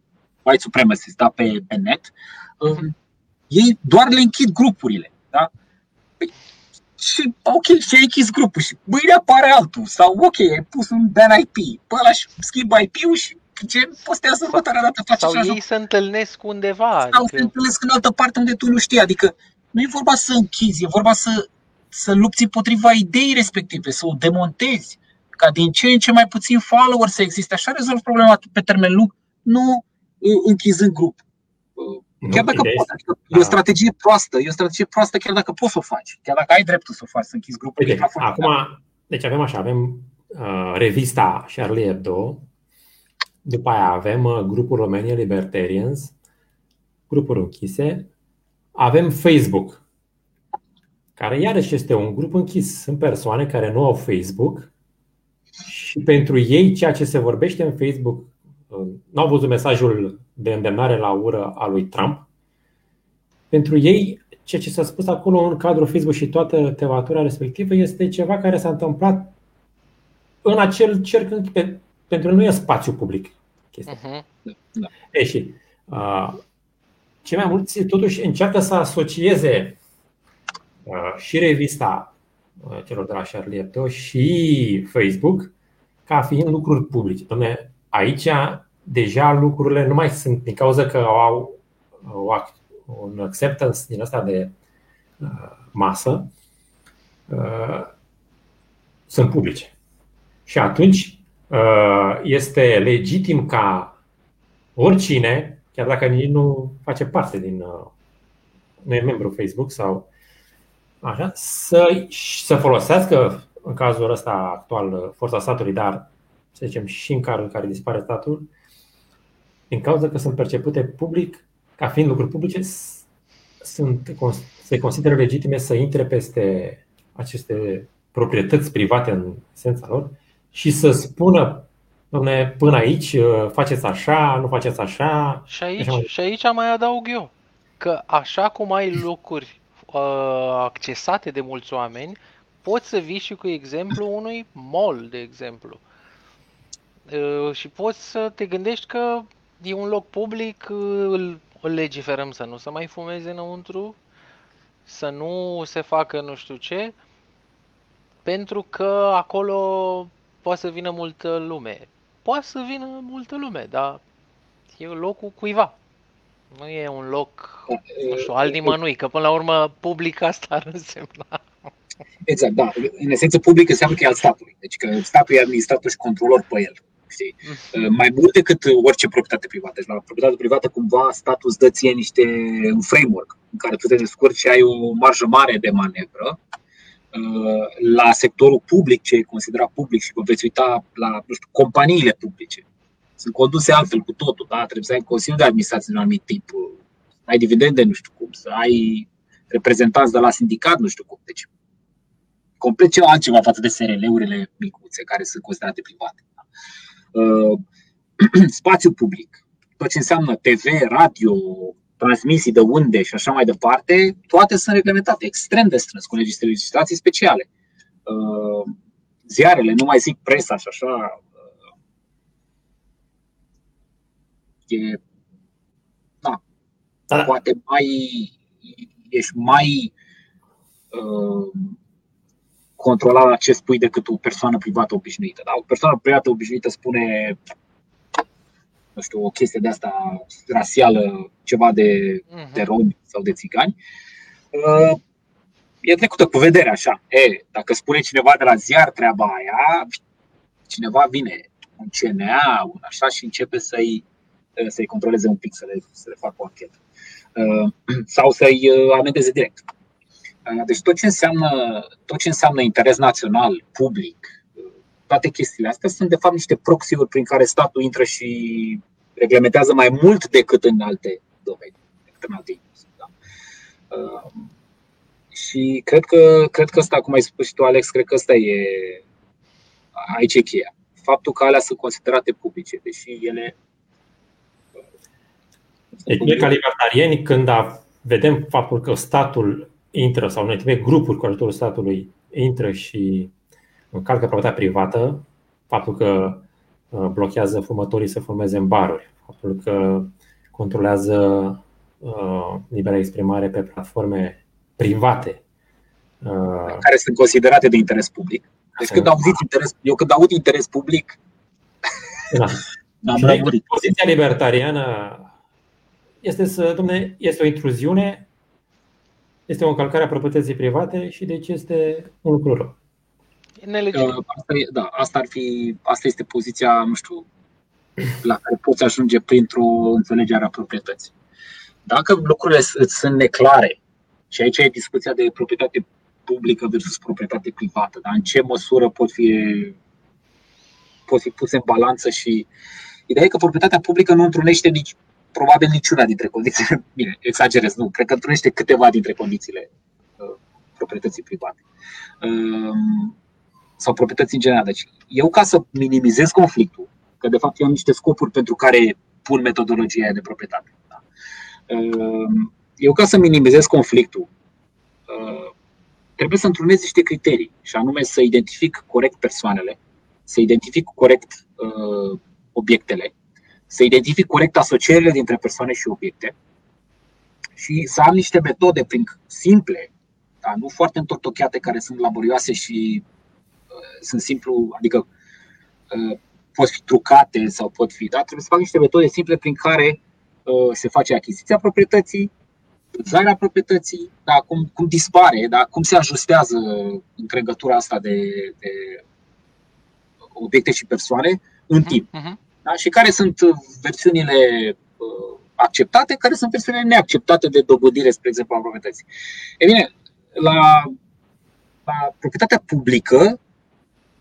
white supremacists, da, pe, pe net, um, ei doar le închid grupurile, da? Păi, și ok, și ai închis grupul și mâine apare altul sau ok, ai pus un ban IP, pe ăla și schimbă IP-ul și gen, postează următoarea dată, face Sau ei se întâlnesc undeva. Sau adică... se întâlnesc în altă parte unde tu nu știi. Adică nu e vorba să închizi, e vorba să, să lupți împotriva ideii respective, să o demontezi, ca din ce în ce mai puțin follower să existe. Așa rezolvi problema pe termen lung, nu închizând grup. Chiar dacă poți. Adică e o da. strategie proastă, e o strategie proastă chiar dacă poți să o faci, chiar dacă ai dreptul să o faci, să închizi grupul. Uite, acum, deci avem așa, avem uh, revista Charlie Hebdo, după aia avem uh, grupul Romania Libertarians, grupuri închise, avem Facebook, care iarăși este un grup închis. Sunt persoane care nu au Facebook și pentru ei ceea ce se vorbește în Facebook, uh, nu au văzut mesajul de îndemnare la ură a lui Trump. Pentru ei, ceea ce s-a spus acolo în cadrul Facebook și toată tevatura respectivă este ceva care s-a întâmplat în acel cerc, pentru că nu e spațiu public. Uh-huh. Da. E, și uh, cei mai mulți totuși încearcă să asocieze uh, și revista uh, celor de la Charlie Hebdo și Facebook ca fiind lucruri publice. Dom'le, aici deja lucrurile nu mai sunt din cauza că au, au un acceptance din asta de uh, masă uh, sunt publice. Și atunci uh, este legitim ca oricine, chiar dacă nici nu face parte din. Uh, nu e membru Facebook sau așa, să, să folosească în cazul ăsta actual forța statului, dar să zicem și în cazul în care dispare statul, din cauza că sunt percepute public, ca fiind lucruri publice, sunt, se consideră legitime să intre peste aceste proprietăți private în esența lor și să spună Domne, până aici uh, faceți așa, nu faceți așa. Și aici, așa și aici mai adaug eu că așa cum ai locuri uh, accesate de mulți oameni, poți să vii și cu exemplu unui mall, de exemplu. Uh, și poți să te gândești că e un loc public, uh, îl, îl legiferăm să nu se mai fumeze înăuntru, să nu se facă nu știu ce, pentru că acolo poate să vină multă lume. Poate să vină multă lume, dar e locul cuiva. Nu e un loc, nu știu, al nimănui, că până la urmă public asta ar însemna. Exact, da. În esență public înseamnă că e al statului. Deci că statul e administrator și controlor pe el. Știi? Mm. Mai mult decât orice proprietate privată. Deci la proprietate privată cumva statul îți dă ție niște un framework în care tu te descurci și ai o marjă mare de manevră Uh, la sectorul public, ce e considerat public și vă veți uita la nu știu, companiile publice. Sunt conduse altfel cu totul, da? trebuie să ai consiliu de administrație de un anumit tip, să ai dividende, nu știu cum, să ai reprezentanți de la sindicat, nu știu cum. Deci, complet ceva altceva față de SRL-urile micuțe, care sunt considerate private. Da? Uh, <clears throat> spațiu public, tot ce înseamnă TV, radio, transmisii de unde și așa mai departe, toate sunt reglementate extrem de strâns cu legislații speciale. Uh, ziarele, nu mai zic presa și așa, uh, e, da, da. poate mai, ești mai uh, controlat la ce spui decât o persoană privată obișnuită. Da? O persoană privată obișnuită spune nu știu, o chestie de asta rasială, ceva de, uh-huh. de romi sau de țigani, uh, e trecută cu vedere așa. E, dacă spune cineva de la ziar treaba aia, cineva vine, un CNA, un așa și începe să-i, uh, să-i controleze un pic, să le, să le facă o anchetă. Uh, <clears throat> sau să-i amendeze direct. Deci tot ce înseamnă, tot ce înseamnă interes național, public, toate chestiile astea sunt de fapt niște proxy-uri prin care statul intră și reglementează mai mult decât în alte domenii, decât în alte industrie. Da. Uh, și cred că, cred că asta, cum ai spus și tu, Alex, cred că asta e aici e cheia. Faptul că alea sunt considerate publice, deși ele deci noi ca libertarieni, când vedem faptul că statul intră, sau noi grupuri cu ajutorul statului intră și încalcă proprietatea privată, faptul că uh, blochează fumătorii să fumeze în baruri, faptul că controlează uh, libera exprimare pe platforme private. Uh, care sunt considerate de interes public. Deci când auzit interes, eu când aud interes public, da. <laughs> am Poziția libertariană este să, domne, este o intruziune, este o încălcare a proprietății private și deci este un lucru rău. Asta, e, da, asta, ar fi, asta este poziția, nu știu, la care poți ajunge printr-o înțelegere a proprietății. Dacă lucrurile sunt neclare, și aici e discuția de proprietate publică versus proprietate privată, dar în ce măsură pot fi, pot fi puse în balanță și ideea e că proprietatea publică nu întrunește nici, probabil niciuna dintre condițiile, <laughs> bine, exagerez, nu, cred că întrunește câteva dintre condițiile uh, proprietății private. Uh, sau proprietăți în general. Deci, eu ca să minimizez conflictul, că de fapt eu am niște scopuri pentru care pun metodologia de proprietate. Da? Ehm, eu ca să minimizez conflictul, ehm, trebuie să întrunez niște criterii, și anume să identific corect persoanele, să identific corect ehm, obiectele, să identific corect asocierile dintre persoane și obiecte și să am niște metode prin simple, da? nu foarte întortocheate, care sunt laborioase și sunt simplu, adică uh, pot fi trucate sau pot fi, da? trebuie să fac niște metode simple prin care uh, se face achiziția proprietății, vânzarea proprietății, da, cum, cum dispare, da, cum se ajustează încregătura asta de, de obiecte și persoane în Mhm, timp. mhm. Da? Și care sunt versiunile uh, acceptate, care sunt versiunile neacceptate de dobândire, spre exemplu, a proprietății. E bine, la, la proprietatea publică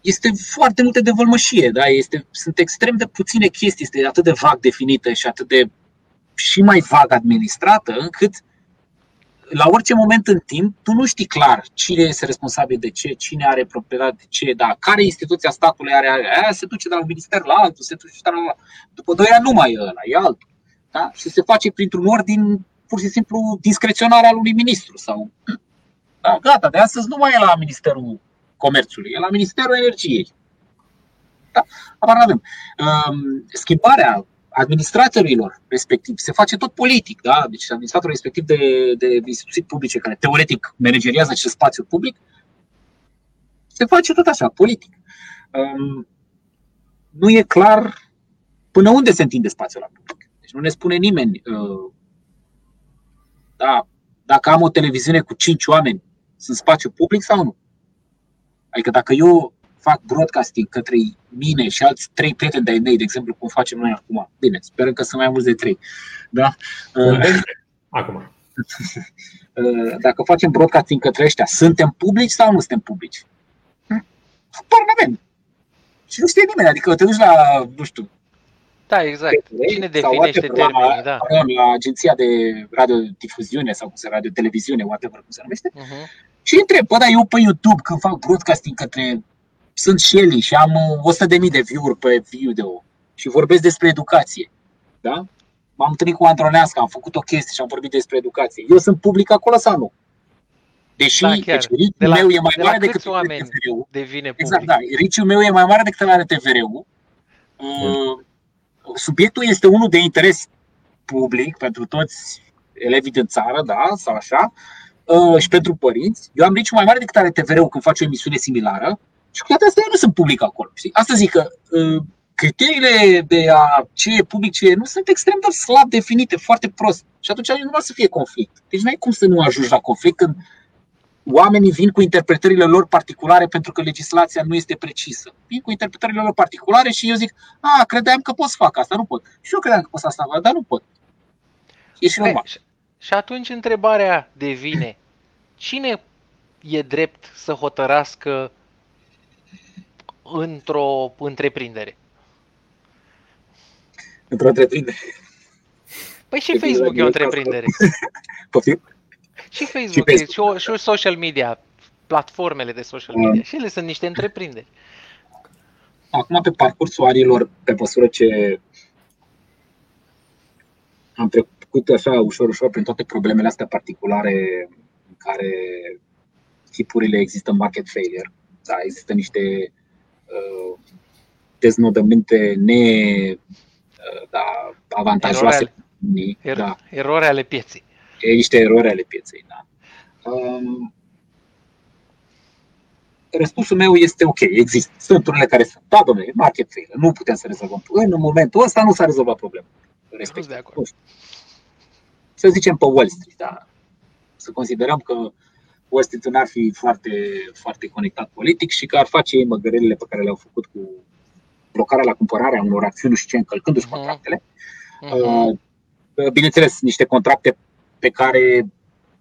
este foarte multe de vălmășie, da? este, sunt extrem de puține chestii, este atât de vag definită și atât de și mai vag administrată, încât la orice moment în timp, tu nu știi clar cine este responsabil de ce, cine are proprietate de ce, da, care instituția statului are, aia se duce de la un minister la altul, se duce de la după doi ani nu mai e ăla, e altul. Da? Și se face printr-un ordin pur și simplu discreționar al unui ministru. Sau, <clears throat> da, gata, de astăzi nu mai e la Ministerul Comerțului, e la Ministerul Energiei. Da, apar avem. Um, schimbarea administratorilor respectiv se face tot politic, da? Deci administratorul respectiv de, de instituții publice care teoretic manageriază acest spațiu public se face tot așa, politic. Um, nu e clar până unde se întinde spațiul la public. Deci nu ne spune nimeni, uh, da, dacă am o televiziune cu 5 oameni, sunt spațiu public sau nu? Adică dacă eu fac broadcasting către mine și alți trei prieteni de-ai mei, de exemplu, cum facem noi acum. Bine, sperăm că sunt mai mulți de trei. Da? Acum. <laughs> Dacă facem broadcasting către ăștia, suntem publici sau nu suntem publici? Habar n-avem. Și nu știe nimeni, adică te duci la, nu știu, Da, exact. Cine definește termenii, da. La agenția de radiodifuziune sau cum se radio-televiziune, whatever cum se numește, Uh-huh. Și întreb, bă, da, eu pe YouTube când fac broadcasting către sunt Shelly și am 100.000 de view-uri pe video și vorbesc despre educație. Da? M-am întâlnit cu Andronească, am făcut o chestie și am vorbit despre educație. Eu sunt public acolo sau nu? Deși Da, da, chiar. deci, riciul De la- meu e mai de la mare câți decât oameni? TVR-ul. Devine public. Exact, da. Riciul meu e mai mare decât are TVR-ul. Uh, Subiectul este unul de interes public pentru toți elevii din țară, da, sau așa, uh, și pentru părinți. Eu am riciul mai mare decât are TVR-ul când face o emisiune similară și cu toate astea eu nu sunt public acolo. Știi? Asta zic că uh, criteriile de a ce e public, ce e nu sunt extrem de slab definite, foarte prost. Și atunci nu va să fie conflict. Deci nu ai cum să nu ajungi la conflict când oamenii vin cu interpretările lor particulare pentru că legislația nu este precisă. Vin cu interpretările lor particulare și eu zic, a, credeam că pot să fac asta, nu pot. Și eu credeam că pot să asta, dar nu pot. E și normal. Hai, și- Și atunci întrebarea devine, cine e drept să hotărască într-o întreprindere? Într-o întreprindere. Păi și Depinde Facebook de e o asta. întreprindere. <laughs> Poftim? Și Facebook, Și și, și, o, și social media, platformele de social Mm. media. Și ele sunt niște întreprinderi. Acum, pe parcursul anilor, pe măsură ce am trecut așa ușor, ușor prin toate problemele astea particulare în care tipurile există market failure. Da, există niște uh, deznodăminte ne uh, da, avantajoase. Er, Da, Erori ale pieței. e niște erori ale pieței. Da. Um, răspunsul meu este ok, există. Sunt unele care sunt. Da, domnule, e market failure. Nu putem să rezolvăm. În momentul ăsta nu s-a rezolvat problema. Sunt de acord. Nu știu. Să zicem pe Wall Street, da. Să considerăm că Wall Street n-ar fi foarte, foarte conectat politic și că ar face ei măgările pe care le-au făcut cu blocarea la cumpărarea unor acțiuni și ce încălcându-și Mhm. contractele. Mhm. Uh, Bineînțeles, niște contracte pe care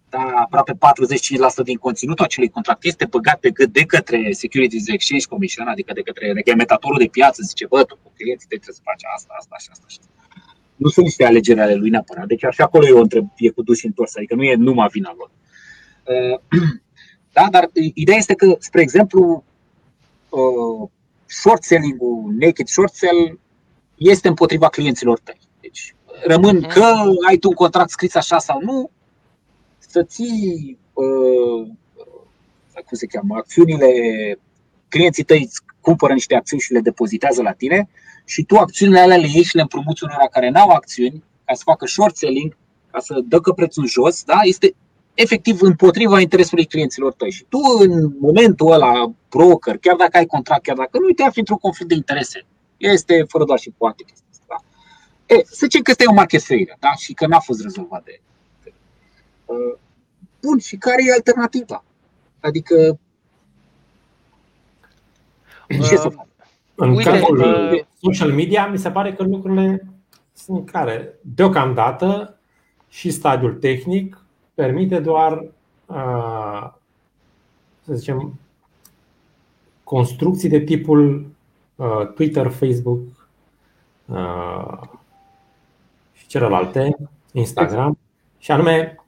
da, aproape 45% din conținutul acelui contract este băgat pe gât de către Securities Exchange Commission, adică de către reglementatorul de piață, zice, bă, tu cu clienții tăi trebuie să faci asta, asta și asta și asta. Nu sunt niște alegeri ale lui neapărat, deci așa acolo e o întreb, e cu dus și întors, adică nu e numai vina lor. Uh, <clears throat> Da, dar ideea este că, spre exemplu, uh, short selling-ul, naked short sell, este împotriva clienților tăi. Deci rămân Mhm. că ai tu un contract scris așa sau nu, să ții, uh, cum se cheamă, acțiunile, clienții tăi îți cumpără niște acțiuni și le depozitează la tine și tu acțiunile alea le ieși și le împrumuți unora care n-au acțiuni ca să facă short selling, ca să dăcă prețul în jos, da? este efectiv împotriva interesului clienților tăi. Și tu în momentul ăla, broker, chiar dacă ai contract, chiar dacă nu te afli într-un conflict de interese, este fără doar și poate chestia asta. Da? E, să zicem că este un market failure da? și că n-a fost rezolvat de. Uh, bun, și care e alternativa? Adică ce să fac? În Uite, cazul uh, social media, mi se pare că lucrurile sunt care, deocamdată, și stadiul tehnic permite doar, uh, să zicem, construcții de tipul uh, Twitter, Facebook uh, și celelalte, Instagram, și anume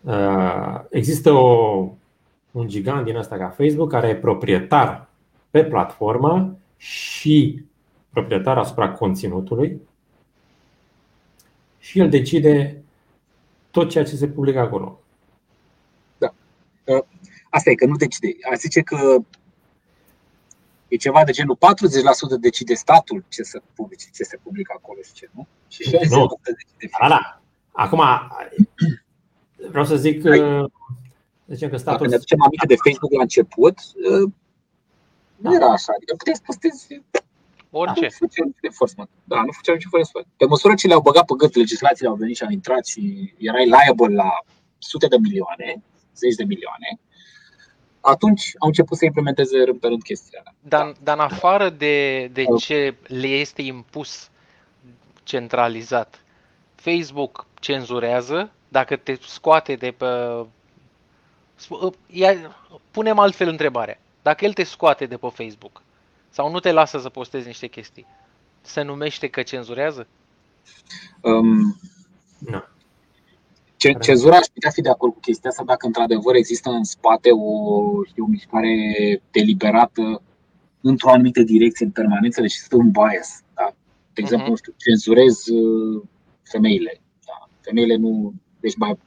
uh, există o, un gigant din ăsta ca Facebook care e proprietar pe platformă și proprietar asupra conținutului și el decide tot ceea ce se publică acolo. Asta e că nu decide. A zice că e ceva de genul 40% decide statul ce să publice, ce se publică acolo și ce nu. Și 60% decide Da, da. Acum, vreau să zic că zicem că Dacă statul ne aducem aminte de Facebook la început, uh, nu era așa. Adică puteai să postezi Orice. Nu făceau niciun enforcement. Da, nu făceau niciun enforcement. Pe măsură ce le-au băgat pe gât legislațiile, au venit și au intrat și erai liable la sute de milioane, zeci de milioane, atunci au început să implementeze rând pe rând chestia alea. Dar, dar în afară de, de Uh. ce le este impus centralizat, Facebook cenzurează dacă te scoate de pe. Sp- ia- Punem altfel întrebarea. Dacă el te scoate de pe Facebook sau nu te lasă să postezi niște chestii, se numește că cenzurează? Um, Nu. ce- cenzura aș putea fi de acord cu chestia asta dacă într-adevăr există în spate o, știu, o mișcare deliberată într-o anumită direcție în permanență, deci este un bias. Da? De exemplu, Mhm. nu știu, cenzurez uh, femeile. Da? Femeile nu. Deci mai 80%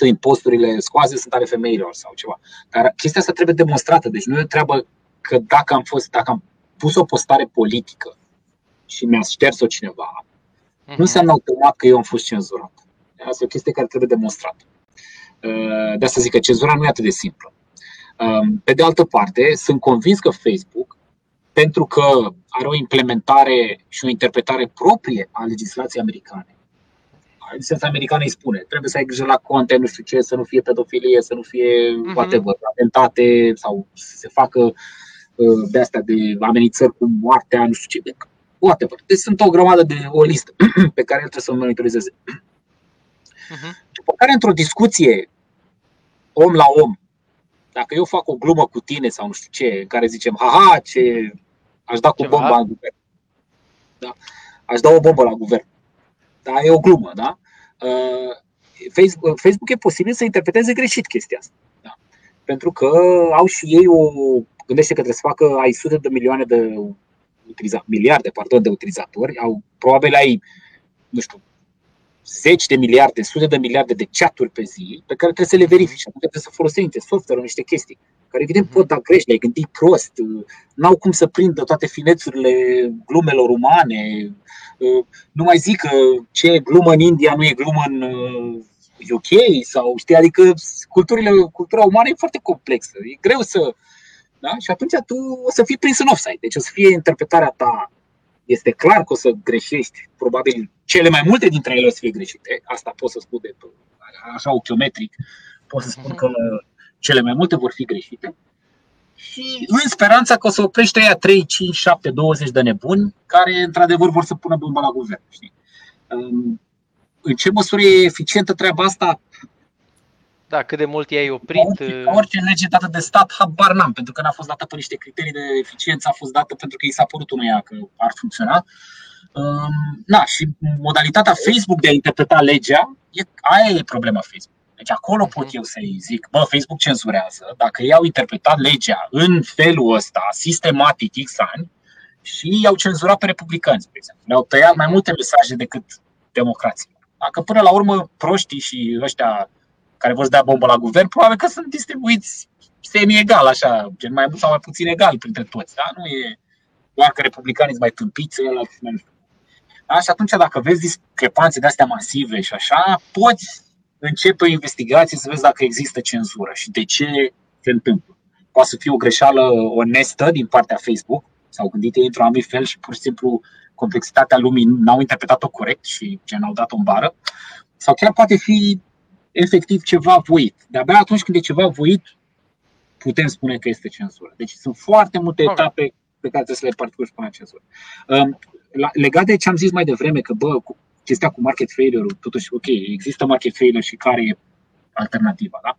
din posturile scoase sunt ale femeilor sau ceva. Dar chestia asta trebuie demonstrată. Deci nu e o treabă că dacă am fost, dacă am pus o postare politică și mi-a șters-o cineva, Mhm. nu înseamnă automat că eu am fost cenzurat. Asta e o chestie care trebuie demonstrată. Uh, De asta zic că cenzura nu e atât de simplă. Um, Pe de altă parte, sunt convins că Facebook, pentru că are o implementare și o interpretare proprie a legislației americane, legislația americană îi spune, trebuie să ai grijă la conte, nu știu ce, să nu fie pedofilie, să nu fie Mhm. whatever, atentate sau să se facă uh, de astea de amenințări cu moartea, nu știu ce, whatever. Deci sunt o grămadă de o listă <clears throat> pe care el trebuie să o monitorizeze. Mhm. După care, într-o discuție om la om, dacă eu fac o glumă cu tine sau nu știu ce, în care zicem, haha, ce aș da cu Ceva. bomba în guvern. Da? Aș da o bombă la guvern. Da, e o glumă, da? Uh, Facebook, Facebook e posibil să interpreteze greșit chestia asta. Da? Pentru că au și ei o. Gândește că trebuie să facă ai sute de milioane de utiliza, miliarde pardon, de utilizatori, au probabil ai, nu știu, zeci de miliarde, sute de miliarde de chaturi pe zi pe care trebuie să le verifici. Adică trebuie să folosești niște software, niște chestii care evident pot da greș, le-ai gândit prost, n-au cum să prindă toate finețurile glumelor umane. Nu mai zic că ce e glumă în India nu e glumă în UK sau știi, adică culturile, cultura umană e foarte complexă. E greu să. Da? Și atunci tu o să fii prins în offside. Deci o să fie interpretarea ta este clar că o să greșești, probabil cele mai multe dintre ele o să fie greșite, asta pot să spun de așa ochiometric, pot să spun că cele mai multe vor fi greșite. Și în speranța că o să oprești ăia 3, 5, 7, 20 de nebuni care într-adevăr vor să pună bomba la guvern. Știi? În ce măsură e eficientă treaba asta? Da, cât de mult i-ai oprit. Orice, orice lege dată de stat, habar n-am, pentru că n-a fost dată pe niște criterii de eficiență, a fost dată pentru că i s-a părut unuia că ar funcționa. Um, na, și modalitatea Facebook de a interpreta legea, e, aia e problema Facebook. Deci acolo pot eu să-i zic, bă, Facebook cenzurează dacă ei au interpretat legea în felul ăsta, sistematic, X ani, și i-au cenzurat pe republicani, spre exemplu. Le-au tăiat mai multe mesaje decât democrații. Dacă până la urmă proștii și ăștia care vor să dea bombă la guvern, probabil că sunt distribuiți semi-egal, așa, gen mai mult sau mai puțin egal printre toți. Da? Nu e doar că republicanii sunt mai tâmpiți, ăla mai nu știu. Da? Și atunci dacă vezi discrepanțe de astea masive și așa, poți începe o investigație să vezi dacă există cenzură și de ce se întâmplă. Poate să fie o greșeală onestă din partea Facebook, s-au gândit ei într-un anumit fel și pur și simplu complexitatea lumii n-au interpretat-o corect și gen au dat-o în bară, sau chiar poate fi efectiv ceva voit. De-abia atunci când e ceva voit, putem spune că este cenzură. Deci sunt foarte multe Ok. etape pe care trebuie să le parcurgi până la cenzură. Um, la- Legat de ce am zis mai devreme, că bă, cu chestia cu market failure-ul, totuși, ok, există market failure și care e alternativa, da?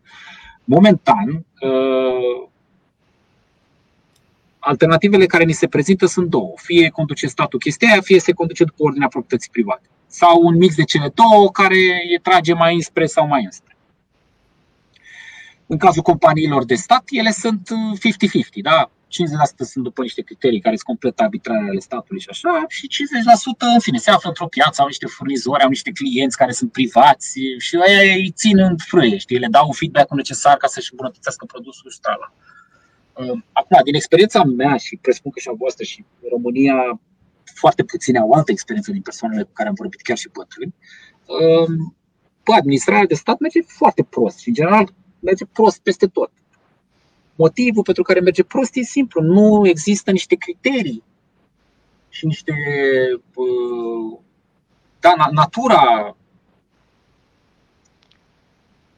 Momentan, uh, alternativele care ni se prezintă sunt două. Fie conduce statul chestia aia, fie se conduce după ordinea proprietății private. Sau un mix de cele două care e trage mai înspre sau mai înspre. În cazul companiilor de stat, ele sunt uh, 50-50, da? 50% sunt după niște criterii care sunt complet arbitrare ale statului și așa, și 50% în fine se află într-o piață, au niște furnizori, au niște clienți care sunt privați și aia îi țin în frâie, știi, le dau feedback-ul necesar ca să-și îmbunătățească produsul și trala. Acum, din experiența mea și presupun că și a voastră și în România foarte puține au altă experiență din persoanele cu care am vorbit, chiar și bătrâni, bă, administrarea de stat merge foarte prost și, în general, merge prost peste tot. Motivul pentru care merge prost e simplu. Nu există niște criterii și niște. Da, natura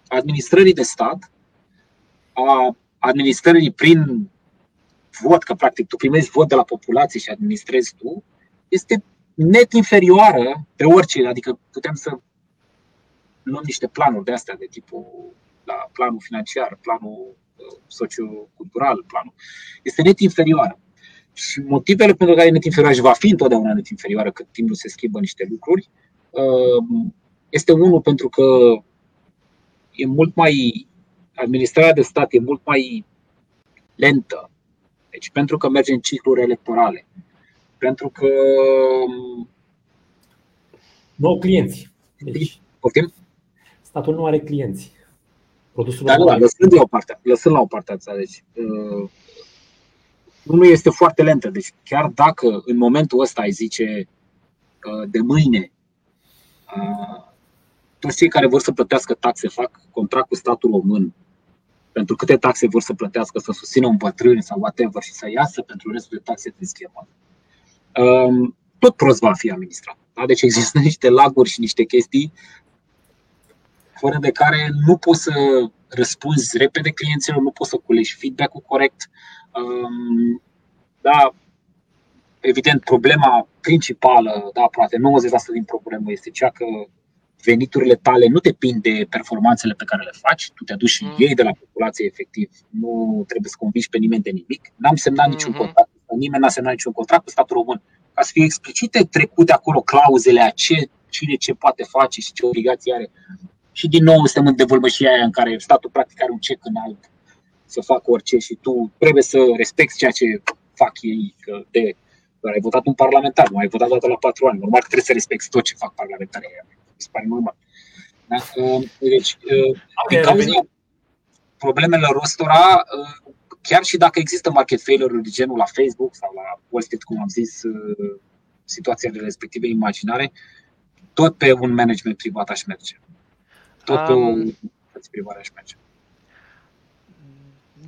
administrării de stat, a administrării prin vot, că practic tu primești vot de la populație și administrezi tu, este net inferioară pe orice. Adică putem să luăm niște planuri de astea, de tipul la planul financiar, planul sociocultural, planul, este net inferioară. Și motivele pentru care e net inferioară și va fi întotdeauna net inferioară cât timp nu se schimbă niște lucruri, este unul pentru că e mult mai administrarea de stat e mult mai lentă. Deci pentru că merge în cicluri electorale. Pentru că nu au clienți. Deci, Poftim? Statul nu are clienți. Produsul Dar da, lăsând la o parte, lăsând la o parte asta, deci uh, nu este foarte lentă. Deci chiar dacă în momentul ăsta ai zice uh, de mâine uh, toți cei care vor să plătească taxe fac contract cu statul român pentru câte taxe vor să plătească, să susțină un bătrân sau whatever și să iasă pentru restul de taxe din schemă. Um, tot prost va fi administrat. Da? Deci există <laughs> niște laguri și niște chestii fără de care nu poți să răspunzi repede clienților, nu poți să culești feedback-ul corect. Um, da, evident, problema principală, da, poate 90% din problemă este cea că veniturile tale nu depind de performanțele pe care le faci, tu te aduci și mm. iei de la populație efectiv, nu trebuie să convingi pe nimeni de nimic. N-am semnat mm-hmm. niciun contract, nimeni n-a semnat niciun contract cu statul român. Ca să fie explicite trecute acolo clauzele a ce, cine ce poate face și ce obligații are. Și din nou suntem în devâlmășia aia în care statul practic are un cec în alb să facă orice și tu trebuie să respecti ceea ce fac ei, că de ai votat un parlamentar, nu ai votat toată la patru ani, normal că trebuie să respecti tot ce fac parlamentarii aia mi se pare normal. Da? Deci, din cauza problemelor ăstora, chiar și dacă există market failure de genul la Facebook sau la Wall Street, cum am zis, situațiile respective imaginare, tot pe un management privat aș merge. Tot um, pe un privat aș merge.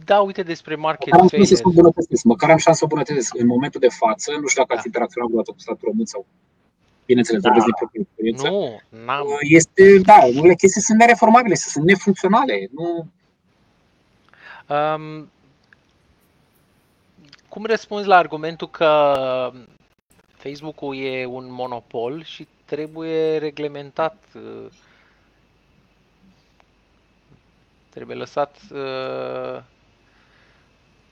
Da, uite despre market măcar am failure. Să îmbunătățesc, măcar am șansă să îmbunătățesc. În momentul de față, nu știu dacă da. ați interacționat vreodată cu statul român sau bineînțeles, da. vorbesc din proprie experiență. Nu, n-am. Este, da, unele chestii sunt nereformabile, sunt nefuncționale. Nu... Um, cum răspunzi la argumentul că Facebook-ul e un monopol și trebuie reglementat? Trebuie lăsat. Uh,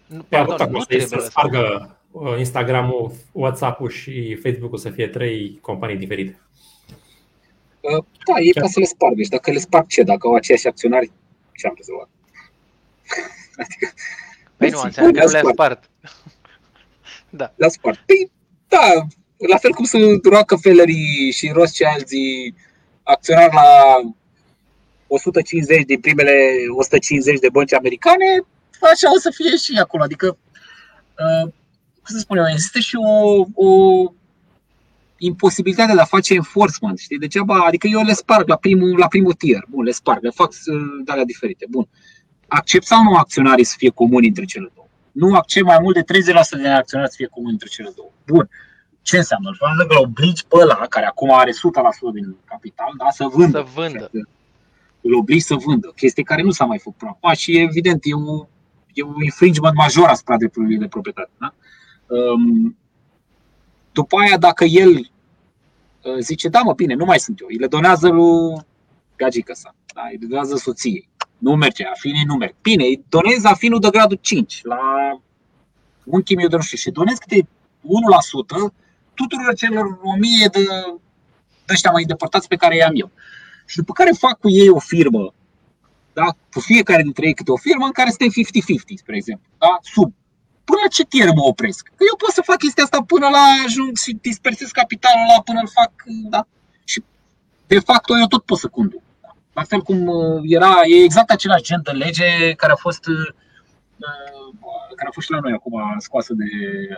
nu, pardon, nu trebuie să spargă Instagram-ul, WhatsApp-ul și Facebook-ul să fie trei companii diferite. Da, ei pot să le spargă. Și dacă le sparg ce? Dacă au aceiași acționari, ce am rezolvat? <laughs> adică, păi nu, înseamnă că nu le-a spart. <laughs> da. Le-a spart. Păi, da, la fel cum sunt Rockefellerii și Rothschilds acționari la 150 din primele 150 de bănci americane, așa o să fie și acolo. Adică, uh, cum să spun eu, există și o, o imposibilitate de a face enforcement, știi? Degeaba, adică eu le sparg la primul, la primul tier, bun, le sparg, le fac de alea diferite, bun. Accept sau nu acționarii să fie comuni între cele două? Nu accept mai mult de 30% de acționari să fie comuni între cele două. Bun. Ce înseamnă? Înseamnă că l obligi pe ăla, care acum are 100% din capital, da, să vândă. Să vândă. Îl obligi să vândă, chestie care nu s-a mai făcut până acum și evident e un, e un infringement major asupra drepturilor de proprietate. Da? Um, după aia, dacă el uh, zice, da mă, bine, nu mai sunt eu, îi le donează lui gagică sa, da? îi donează soției, nu merge, afinii nu merg. Bine, îi donez afinul de gradul 5 la un chimiu de nu știu și donez câte 1% tuturor celor 1000 de, de ăștia mai îndepărtați pe care i-am eu. Și după care fac cu ei o firmă, da? cu fiecare dintre ei câte o firmă în care suntem 50-50, spre exemplu, da? sub. Până la ce tier mă opresc? Că eu pot să fac chestia asta până la ajung și dispersez capitalul ăla până îl fac, da? Și de fapt eu tot pot să conduc. Da? La fel cum uh, era, e exact același gen de lege care a fost uh, care a fost și la noi acum scoasă de,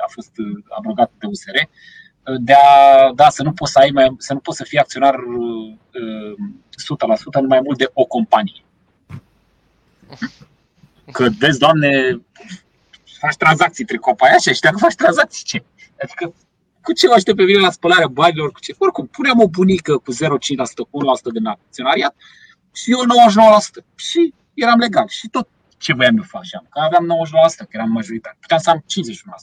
a fost abrogată de USR, de a, da, să nu poți să ai mai, să nu poți să fii acționar uh, 100% în mai mult de o companie. Că vezi, doamne, faci tranzacții între companii așa și dacă faci tranzacții, ce? Adică cu ce mă pe mine la spălarea banilor, cu ce? Oricum, puneam o bunică cu 0,5%, cu 1% din acționariat și eu 99%. Și eram legal. Și tot ce voiam eu făceam. Că aveam 99%, că eram majoritar. Puteam să am 51%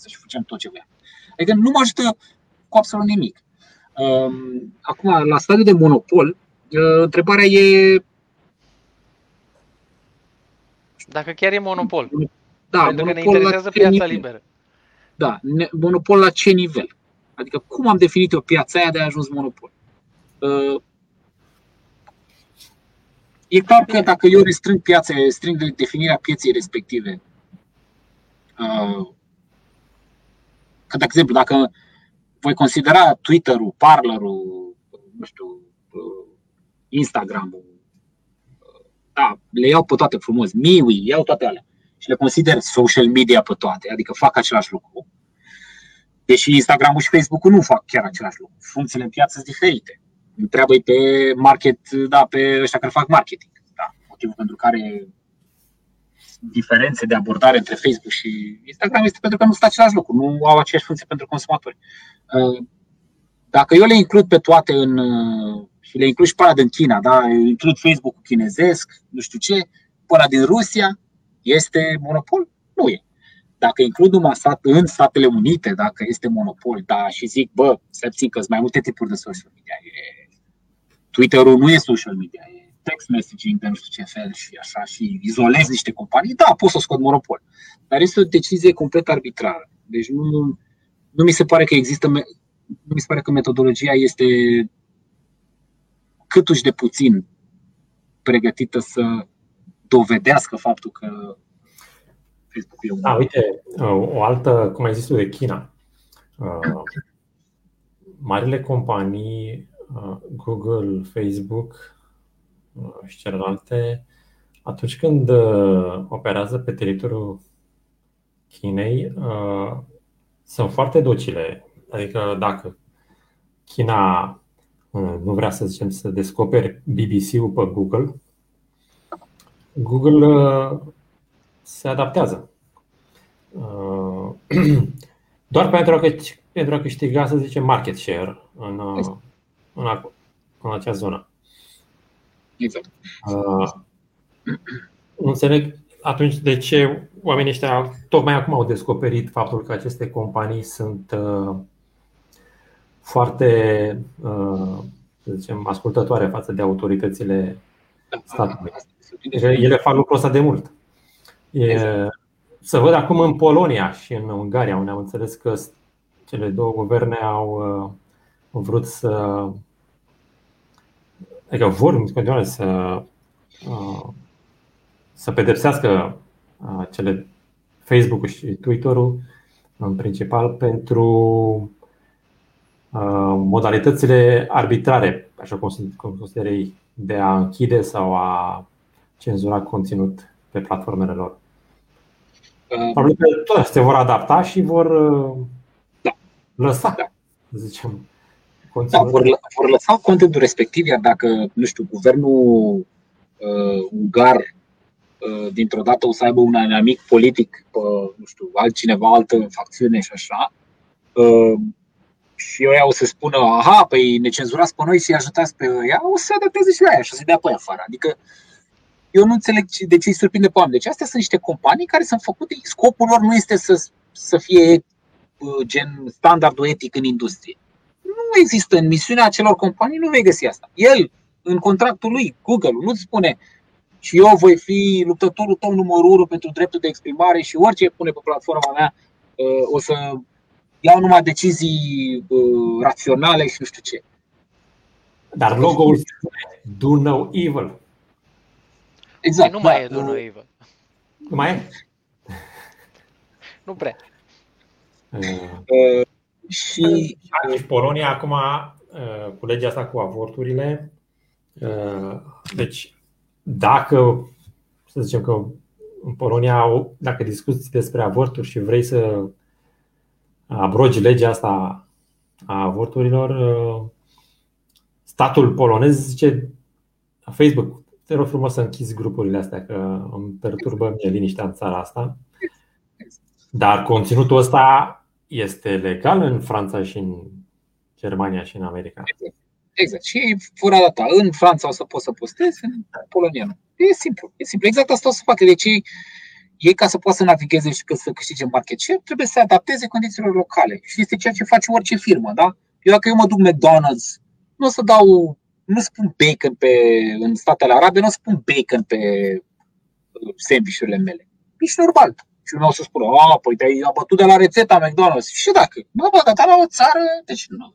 și făceam tot ce voiam. Adică nu mă ajută cu absolut nimic. Um, acum, la stadiul de monopol, uh, întrebarea e. Dacă chiar e monopol. Da, Pentru că ne interesează piața nivel. liberă. Da, monopol la ce nivel? Adică cum am definit eu piața aia de a ajuns monopol? Uh, E clar că dacă eu restrâng piața, restrâng definirea pieței respective, uh, că, de exemplu, dacă voi considera Twitter-ul, Parler-ul, nu știu, uh, Instagram-ul, uh, da, le iau pe toate frumos, Miwi, iau toate alea și le consider social media pe toate, adică fac același lucru. Deși Instagram-ul și Facebook-ul nu fac chiar același lucru. Funcțiile în piață sunt diferite întreabă pe market, da, pe ăștia care fac marketing. Da, motivul pentru care diferențe de abordare între Facebook și Instagram este pentru că nu sunt același lucru, nu au aceeași funcție pentru consumatori. Uh, dacă eu le includ pe toate în, uh, și le includ și pe din China, da, includ Facebook-ul chinezesc, nu știu ce, pe din Rusia, este monopol? Nu e. Dacă includ numai stat, în Statele Unite, dacă este monopol, da, și zic, bă, să țin că sunt mai multe tipuri de social media, e Twitter-ul nu e social media, e text messaging de nu știu ce fel și așa și izolezi niște companii, da, poți să scot monopol. Dar este o decizie complet arbitrară. Deci nu, nu mi se pare că există, nu mi se pare că metodologia este câtuși de puțin pregătită să dovedească faptul că Facebook e un. Da, uite, o altă, cum ai zis tu, de China. Uh, marile companii Uh, Google, Facebook uh, și celelalte, atunci când uh, operează pe teritoriul Chinei, sunt foarte docile. Adică dacă China nu vrea să zicem să descopere BBC-ul pe Google, Google se adaptează. <clears throat> Doar pentru a, pentru a câștiga, să zicem, market share în, în, acolo, în acea zonă. Exact. Uh, nu înțeleg atunci de ce oamenii ăștia tocmai acum au descoperit faptul că aceste companii sunt uh, foarte, uh, să zicem, ascultătoare față de autoritățile statului. Ele fac lucrul ăsta de mult. E, să văd acum în Polonia și în Ungaria, unde am înțeles că cele două guverne au uh, vrut să. Adică vor în continuare să, uh, să pedepsească uh, cele Facebook și Twitter-ul în principal pentru uh, modalitățile arbitrare, așa cum consideră ei, de a închide sau a cenzura conținut pe platformele lor. Probabil că toate se vor adapta și vor da. lăsa, da. zicem, da, vor, vor lăsa contentul respectiv, iar dacă, nu știu, guvernul uh, ungar uh, dintr-o dată o să aibă un amic politic pe, nu știu, altcineva, altă facțiune și așa, uh, și ăia o să spună, aha, păi ne cenzurați pe noi și ajutați pe ăia, o să se adapteze și la aia și o să dea pe aia afară. Adică eu nu înțeleg de ce îi surprinde pe oameni. Deci astea sunt niște companii care sunt făcute, scopul lor nu este să, să fie uh, gen standardul etic în industrie. Nu există în misiunea acelor companii, nu vei găsi asta. El, în contractul lui, Google, nu-ți spune și eu voi fi luptătorul tău numărul 1 pentru dreptul de exprimare și orice pune pe platforma mea uh, o să iau numai decizii uh, raționale și nu știu ce. Dar logo-ul spune Do No Evil. Exact. nu mai da, e Do No Evil. Nu mai e? Nu prea. Uh, Și și Polonia acum, uh, cu legea asta cu avorturile, uh, deci dacă, să zicem că în Polonia, au- dacă discuți despre avorturi și vrei să abrogi legea asta a avorturilor, uh, statul polonez zice la Facebook, te rog frumos să închizi grupurile astea, că îmi perturbă mie liniștea în țara asta. Dar conținutul ăsta este legal în Franța și în Germania și în America. Exact. Și ei vor adapta. În Franța o să poți să postezi, în Polonia nu. E simplu. E simplu. Exact asta o să facă. Deci ei, ei ca să poată să navigheze și că să câștige market share, trebuie să se adapteze condițiilor locale. Și este ceea ce face orice firmă. Da? Eu dacă eu mă duc McDonald's, nu o să dau, nu spun bacon pe, în Statele Arabe, nu o să spun bacon pe uh, sandvișurile mele. Nici normal. Și lumea o să spună, a, păi te-ai abătut de la rețeta McDonald's. Și dacă, bă, bă, dar la o țară, deci nu,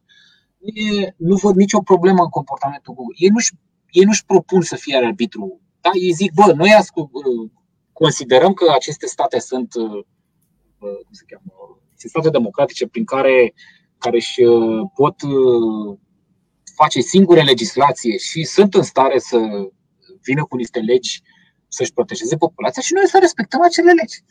e, nu văd nicio problemă în comportamentul Google. Ei nu-și, ei nu-și propun să fie arbitru. Da? Ei zic, bă, noi ascult, considerăm că aceste state sunt, uh, cum se cheamă, sunt state democratice prin care, care își uh, pot uh, face singure legislație și sunt în stare să vină cu niște legi să-și protejeze populația și noi să respectăm acele legi.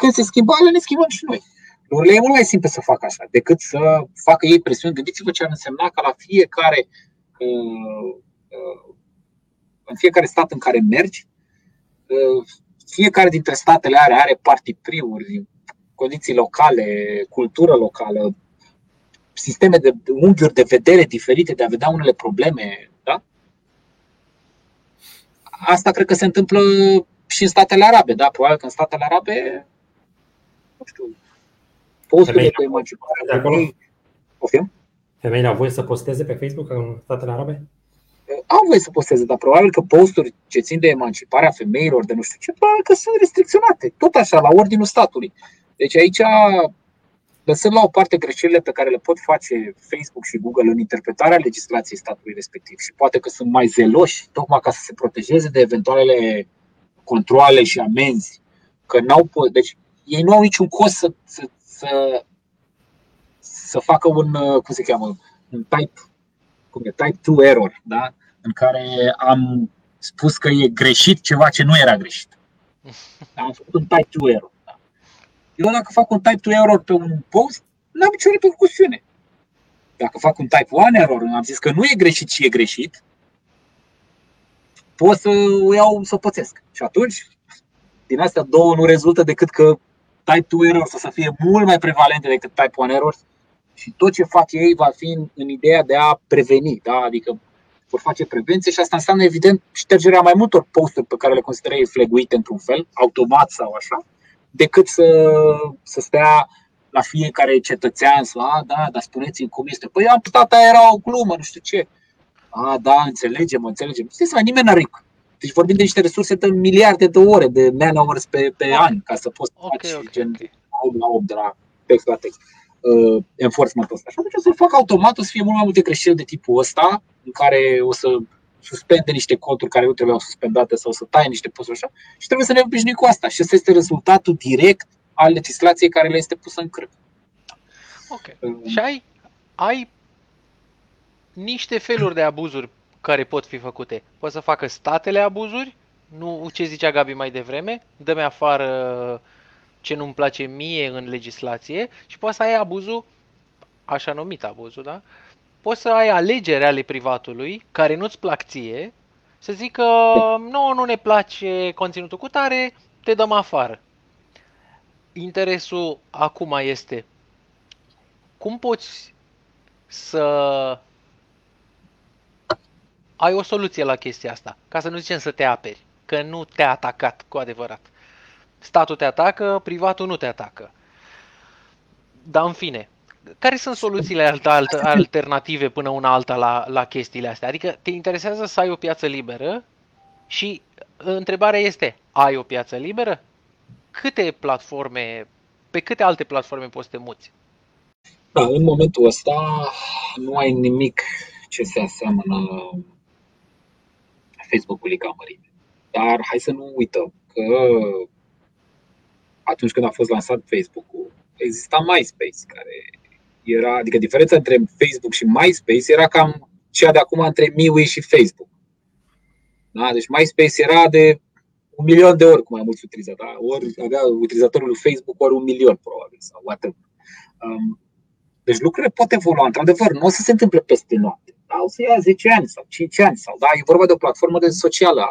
Când se schimbă ale, ne schimbăm și noi. Lucrurile e mult mai simple să facă așa decât să facă ei presiuni. Gândiți-vă ce ar însemna ca la fiecare, în fiecare stat în care mergi, fiecare dintre statele are, are partipriuri, condiții locale, cultură locală, sisteme de unghiuri de vedere diferite de a vedea unele probleme. Da? Asta cred că se întâmplă și în statele arabe. Da? Probabil că în statele arabe, nu știu, posturile cu emancipare de acolo? Poftim? Femeile au voie să posteze pe Facebook în statele arabe? Au voie să posteze, dar probabil că posturi ce țin de emanciparea femeilor, de nu știu ce, probabil că sunt restricționate. Tot așa, la ordinul statului. Deci aici, lăsând la o parte greșelile pe care le pot face Facebook și Google în interpretarea legislației statului respectiv și poate că sunt mai zeloși, tocmai ca să se protejeze de eventualele controle și amenzi, că n-au deci ei nu au niciun cost să, să, să, să facă un, cum se cheamă, un type, cum e, type 2 error, da? în care am spus că e greșit ceva ce nu era greșit. Am făcut un type 2 error. Da? Eu dacă fac un type 2 error pe un post, n-am nicio repercusiune. Dacă fac un type 1 error, am zis că nu e greșit și e greșit, pot să o iau să o pățesc. Și atunci, din astea două nu rezultă decât că type 2 errors o să fie mult mai prevalente decât type 1 errors și tot ce fac ei va fi în, în ideea de a preveni, da? adică vor face prevenție și asta înseamnă evident ștergerea mai multor posturi pe care le consideră ei fleguite într-un fel, automat sau așa, decât să, să stea la fiecare cetățean să, a, da, dar spuneți-mi cum este. Păi am tata era o glumă, nu știu ce. A, da, înțelegem, înțelegem. Știți, mai nimeni n-are deci vorbim de niște resurse de miliarde de ore, de man-hours pe, pe an, ca să poți Ok, face ok, gen ok. 8 la 8 de la text la text. Uh, enforcement ăsta. Și atunci o să fac automat, o să fie mult mai multe greșeli de tipul ăsta, în care o să suspende niște conturi care nu trebuiau suspendate sau să taie niște posturi așa și trebuie să ne obișnuim cu asta. Și ăsta este rezultatul direct al legislației care le este pusă în crâp. Ok. Și ai, ai niște feluri de abuzuri care pot fi făcute. Pot să facă statele abuzuri, nu ce zicea Gabi mai devreme, dă-mi afară ce nu-mi place mie în legislație și poți să ai abuzul, așa numit abuzul, da? Poți să ai alegeri ale privatului care nu-ți plac ție, să zică, nu, nu ne place conținutul cu tare, te dăm afară. Interesul acum este cum poți să ai o soluție la chestia asta, ca să nu zicem să te aperi. că nu te-a atacat cu adevărat. Statul te atacă, privatul nu te atacă. Dar în fine, care sunt soluțiile alternative până una alta la, la chestiile astea? Adică te interesează să ai o piață liberă și întrebarea este, ai o piață liberă? Câte platforme, pe câte alte platforme poți să te muți? Da, în momentul ăsta nu ai nimic ce se aseamănă Facebook-ului ca mărime. Dar hai să nu uităm că atunci când a fost lansat Facebook-ul, exista MySpace, care era, adică diferența între Facebook și MySpace era cam cea de acum între MeWe și Facebook. Da? Deci MySpace era de un milion de ori cu mai mulți utilizatori. Da? Ori avea utilizatorul lui Facebook ori un milion, probabil, sau whatever. Um, deci lucrurile pot evolua, într-adevăr, nu o să se întâmple peste noapte. Da? O să ia 10 ani sau 5 ani. Sau, da? E vorba de o platformă de socială.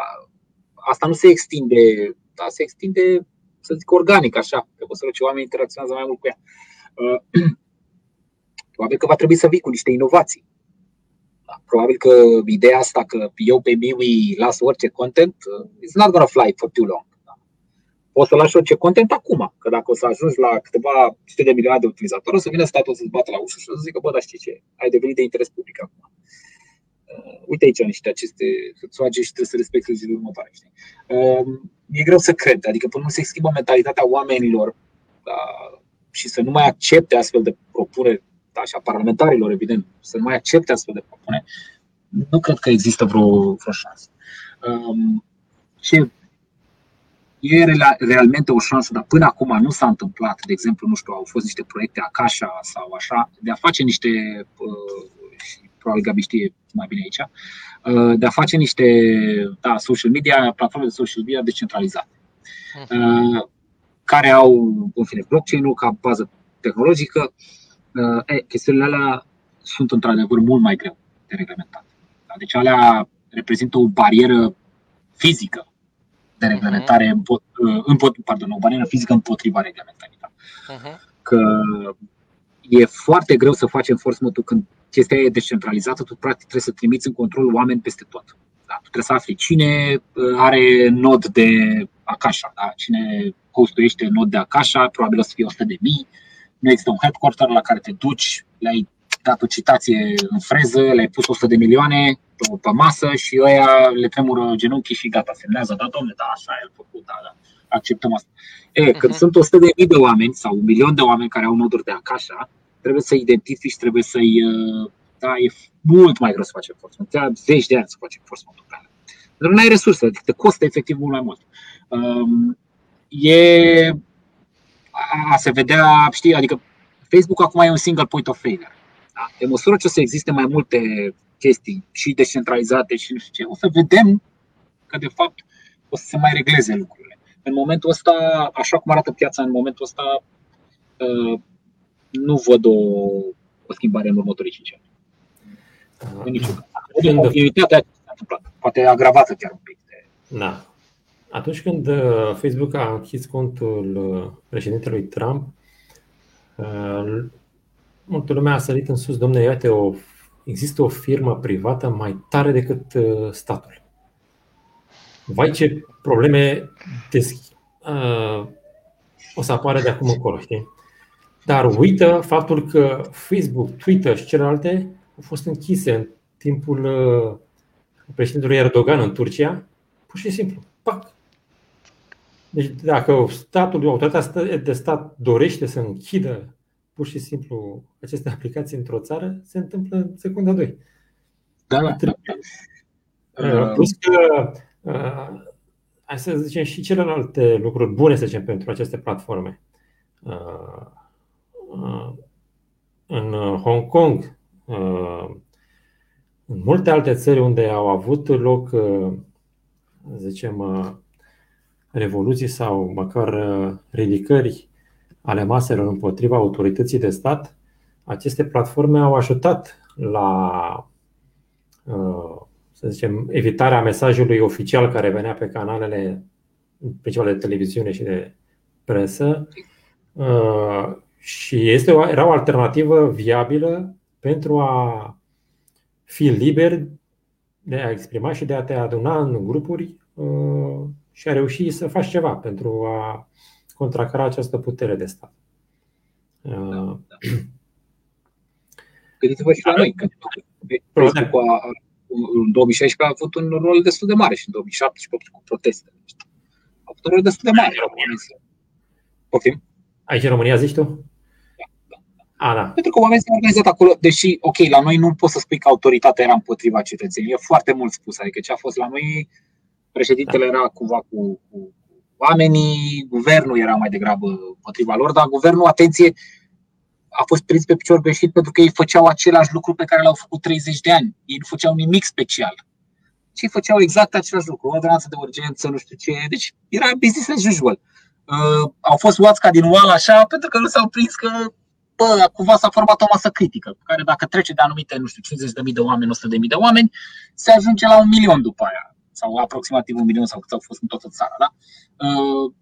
Asta nu se extinde, da? se extinde, să zic, organic, așa, pe măsură ce oamenii interacționează mai mult cu ea. Uh, <clears throat> probabil că va trebui să vii cu niște inovații. Da? Probabil că ideea asta că eu pe MIUI las orice content, uh, it's not gonna fly for too long poți să lași orice content acum. Că dacă o să ajungi la câteva sute de milioane de utilizatori, o să vină statul să-ți bată la ușă și o să zică, bă, dar știi ce, ai devenit de interes public acum. Uh, uite aici niște aceste soage și trebuie să respecti zilul următoare. Știi? Uh, e greu să cred, adică până nu se schimbă mentalitatea oamenilor da, și să nu mai accepte astfel de propuneri, da, și a parlamentarilor, evident, să nu mai accepte astfel de propuneri, nu cred că există vreo, vreo șansă. Um, și e realmente o șansă, dar până acum nu s-a întâmplat. De exemplu, nu știu, au fost niște proiecte Akasha sau așa, de a face niște, uh, și probabil Gabi știe mai bine aici, uh, de a face niște da, social media, platforme de social media decentralizate, uh, care au, în fine, blockchain-ul ca bază tehnologică. E, chestiunile alea sunt într-adevăr mult mai greu de reglementat. Deci alea reprezintă o barieră fizică de mhm. reglementare, uh-huh. pardon, o barieră fizică împotriva reglementării. Da? Uh-huh. Că e foarte greu să faci enforcement când chestia e descentralizată, tu practic trebuie să trimiți în control oameni peste tot. Da? Tu trebuie să afli cine uh, are nod de Akasha, da? cine hostuiește nod de Akasha, probabil o să fie 100 de mii, nu există un headquarter la care te duci, le-ai dat o citație în freză, le-ai pus 100 de milioane, pe masă și ăia le tremură genunchii și gata, semnează, da, domnule, da, așa e făcut, da, da, acceptăm asta. E, când uh-huh. sunt 100 de mii de oameni sau un milion de oameni care au noduri de Akasha, trebuie să identifici, trebuie să-i, uh, da, e mult mai greu să faci enforcement, trebuie zeci de ani să faci enforcement pe alea. Dar nu ai resurse, adică te costă efectiv mult mai mult. Um, e a se vedea, știi, adică Facebook acum e un single point of failure. Da? Pe măsură ce o să existe mai multe chestii și descentralizate și nu știu ce, o să vedem că de fapt o să se mai regleze lucrurile. În momentul ăsta, așa cum arată piața în momentul ăsta, uh, nu văd o, o schimbare în următorii 5 ani. Continuitatea s-a întâmplat, poate agravată chiar un pic. Da. Atunci când uh, Facebook a închis contul uh, președintelui Trump, multă lume a sărit în sus, domnule, iată, o există o firmă privată mai tare decât uh, statul. Vai ce probleme des, uh, o să apară de acum încolo, știi? Dar uită faptul că Facebook, Twitter și celelalte au fost închise în timpul uh, președintelui Erdogan în Turcia, pur și simplu. Pac! Deci dacă statul, autoritatea de stat dorește să închidă pur și simplu aceste aplicații într-o țară, se întâmplă în secunda 2. Da, da. Uh, plus că, uh, hai să zicem, și celelalte lucruri bune, să zicem, pentru aceste platforme. Uh, uh, în Hong Kong, uh, în multe alte țări unde au avut loc, uh, zicem, uh, revoluții sau măcar uh, ridicări ale maselor împotriva autorității de stat, aceste platforme au ajutat la, uh, să zicem, evitarea mesajului oficial care venea pe canalele principale de televiziune și de presă. Uh, și este o, era o alternativă viabilă pentru a fi liber de a exprima și de a te aduna în grupuri uh, și a reușit să faci ceva pentru a contracara această putere de stat. Da, da. Gândiți-vă și la noi. Facebook a, în 2016 a avut un rol destul de mare și în 2017 cu protestele. A avut un rol destul de mare. Poftim? Aici în România zici tu? Da, da. A, da. Pentru că oamenii s-au organizat acolo, deși, ok, la noi nu poți să spui că autoritatea era împotriva cetățenilor. E foarte mult spus. Adică ce a fost la noi, președintele da. era cumva cu, cu oamenii, guvernul era mai degrabă împotriva lor, dar guvernul, atenție, a fost prins pe picior greșit pentru că ei făceau același lucru pe care l-au făcut 30 de ani. Ei nu făceau nimic special. Și ei făceau exact același lucru. O ordonanță de urgență, nu știu ce. Deci era business as usual. Uh, au fost luați ca din oală așa pentru că nu s-au prins că bă, cumva s-a format o masă critică, care dacă trece de anumite, nu știu, 50.000 de oameni, 100.000 de oameni, se ajunge la un milion după aia. Sau aproximativ un milion sau cât au fost în toată țara. Da? Uh,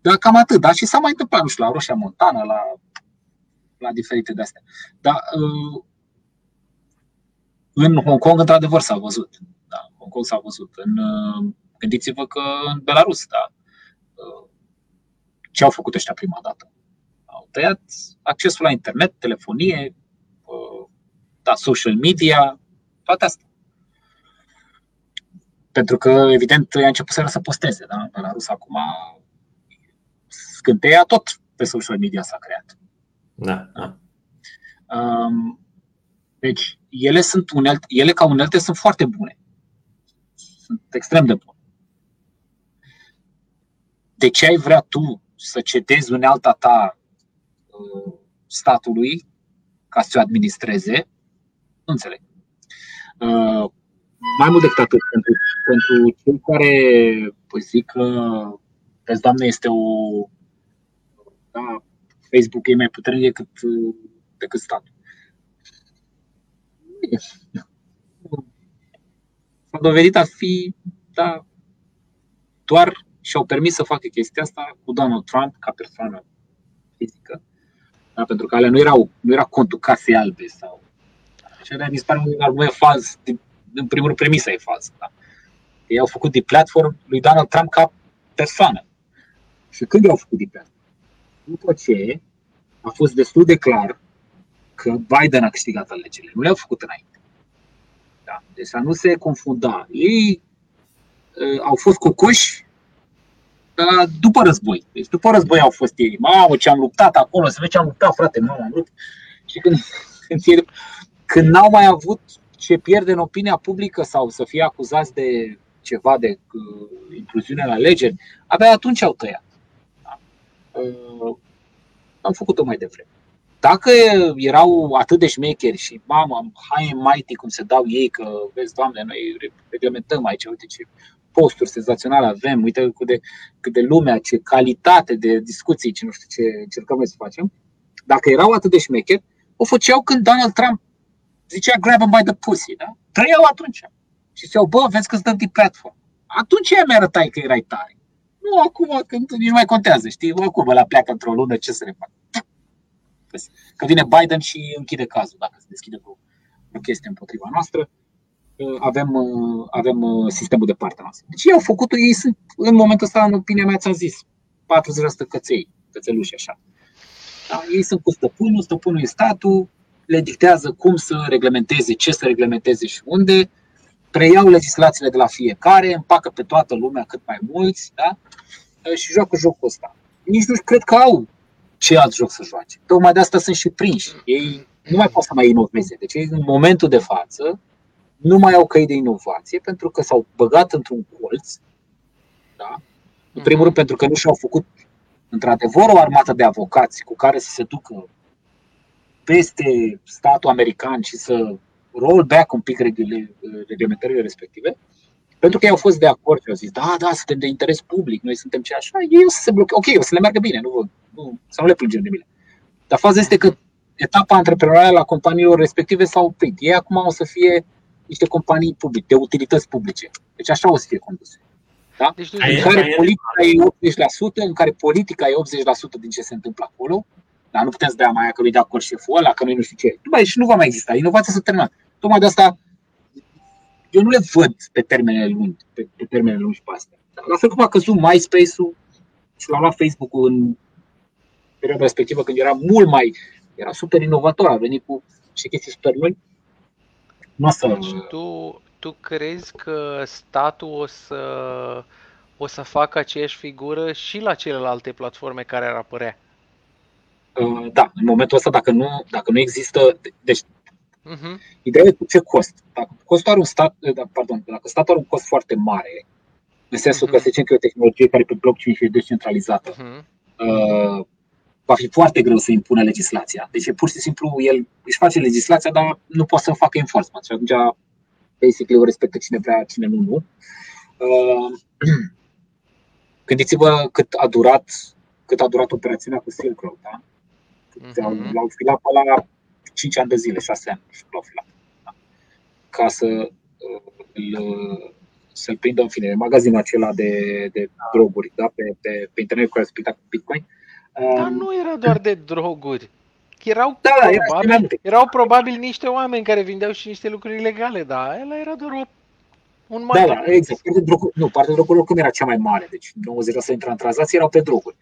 dar cam atât, da? Și s-a mai întâmplat, nu știu, la Roșia Montană, la la diferite de astea. Dar uh, în Hong Kong, într-adevăr, s-a văzut. Da, Hong Kong s-a văzut. În, uh, gândiți-vă că în Belarus, da, uh, ce au făcut ăștia prima dată? Au tăiat accesul la internet, telefonie, da, social media, toate astea. Pentru că, evident, i-a început să posteze. Da? Belarus acum scânteia tot pe social media s-a creat. Da, da. Deci, ele, sunt unelte, ele ca unelte sunt foarte bune. Sunt extrem de bune. De ce ai vrea tu să cedezi unealta ta uh, statului ca să o administreze? Nu înțeleg. Uh, mai mult decât atât, pentru, pentru cei care păi zic că, vezi, Doamne, este o da, Facebook e mai puternic decât, decât statul. S-a dovedit a fi, da, doar și-au permis să facă chestia asta cu Donald Trump ca persoană fizică. Da, pentru că alea nu, erau, nu era contul casei albe sau. Și alea mi se pare un argument fals. În primul rând, premisa e falsă. Da? Ei au făcut de platform lui Donald Trump ca persoană. Și când i-au făcut de platform? după ce a fost destul de clar că Biden a câștigat alegerile. Nu le-au făcut înainte. Da? Deci să nu se confunda. Ei uh, au fost cocoși uh, după război. Deci după război au fost ei. Mamă, ce am luptat acolo, să vezi ce am luptat, frate, mamă, am luptat. Și când, <laughs> când, când n-au mai avut ce pierde în opinia publică sau să fie acuzați de ceva de uh, intruziune la alegeri, abia atunci au tăiat. Da? Uh, am făcut-o mai devreme. Dacă erau atât de șmecheri și mamă, hai mighty cum se dau ei, că vezi, Doamne, noi reglementăm aici, uite ce posturi senzaționale avem, uite cât de, cât de lumea, ce calitate de discuții, ce nu știu ce încercăm noi să facem. Dacă erau atât de șmecheri, o făceau când Donald Trump zicea grab him by the pussy, da? Trăiau atunci. Și ziceau, bă, vezi că îți dăm de platform. Atunci mi arătai că erai tare. Nu acum, când nici nu mai contează, știi? Acum la pleacă într-o lună, ce să ne fac? Că vine Biden și închide cazul, dacă se deschide vreo, vreo chestie împotriva noastră, uh, avem, uh, avem uh, sistemul de partea noastră. Deci ei au făcut ei sunt, în momentul ăsta, în opinia mea, ți-am zis, 40% căței, cățeluși așa. Da? Ei sunt cu stăpânul, stăpânul e statul, le dictează cum să reglementeze, ce să reglementeze și unde, preiau legislațiile de la fiecare, împacă pe toată lumea cât mai mulți da? și joacă jocul ăsta. Nici nu cred că au ce alt joc să joace. Tocmai de asta sunt și prinși. Ei nu mai pot să mai inoveze. Deci ei, în momentul de față, nu mai au căi de inovație pentru că s-au băgat într-un colț. Da? În primul rând pentru că nu și-au făcut într-adevăr o armată de avocați cu care să se ducă peste statul american și să roll back un pic reglementările respective, pentru că ei au fost de acord și au zis, da, da, suntem de interes public, noi suntem ce așa, ei o să se blocheze, ok, o să le meargă bine, nu, nu, să nu le plângem de mine. Dar faza este că etapa antreprenorială a companiilor respective s-a oprit. Ei acum o să fie niște companii publice, de utilități publice. Deci așa o să fie conduse. Da? Deci, în care politica e 80%, în care politica e 80% din ce se întâmplă acolo, dar nu putem să dea mai că nu-i de acord șeful ăla, că nu nu știu ce. După și nu va mai exista. Inovația s-a terminat. Tocmai de asta eu nu le văd pe termene lungi, pe, pe termene lungi pe astea. La fel cum a căzut MySpace-ul și l-a luat Facebook-ul în perioada respectivă când era mult mai, era super inovator, a venit cu și chestii super noi. Nu o să... Deci tu, tu crezi că statul o să, o să facă aceeași figură și la celelalte platforme care ar apărea? Uh, da, în momentul ăsta, dacă nu, dacă nu există. Deci, uh-huh. ideea e cu ce cost. Dacă costul are un stat, da, pardon, dacă statul are un cost foarte mare, în sensul uh-huh. că, să zicem că e o tehnologie care pe blockchain și e descentralizată, uh-huh. uh, va fi foarte greu să impună legislația. Deci, pur și simplu, el își face legislația, dar nu poate să facă enforcement. Și atunci, basically, o respectă cine vrea, cine nu, nu. Uh, <clears throat> gândiți-vă cât a durat cât a durat operațiunea cu Silk Road. Da? Mm-hmm. L-au filat pe la 5 ani de zile, 6 ani și l-au filat. Da? Ca să îl, să-l prindă în fine. Magazinul acela de, de droguri da? pe, pe, pe internet care se cu Bitcoin. Dar um, nu era doar de droguri. Erau, da, da probabil, era erau probabil niște oameni care vindeau și niște lucruri ilegale, da, el era doar o, un mai. Da, da, exact. Partea droguri, nu, partea drogurilor cum era cea mai mare, deci 90% dintre tranzacții erau pe droguri.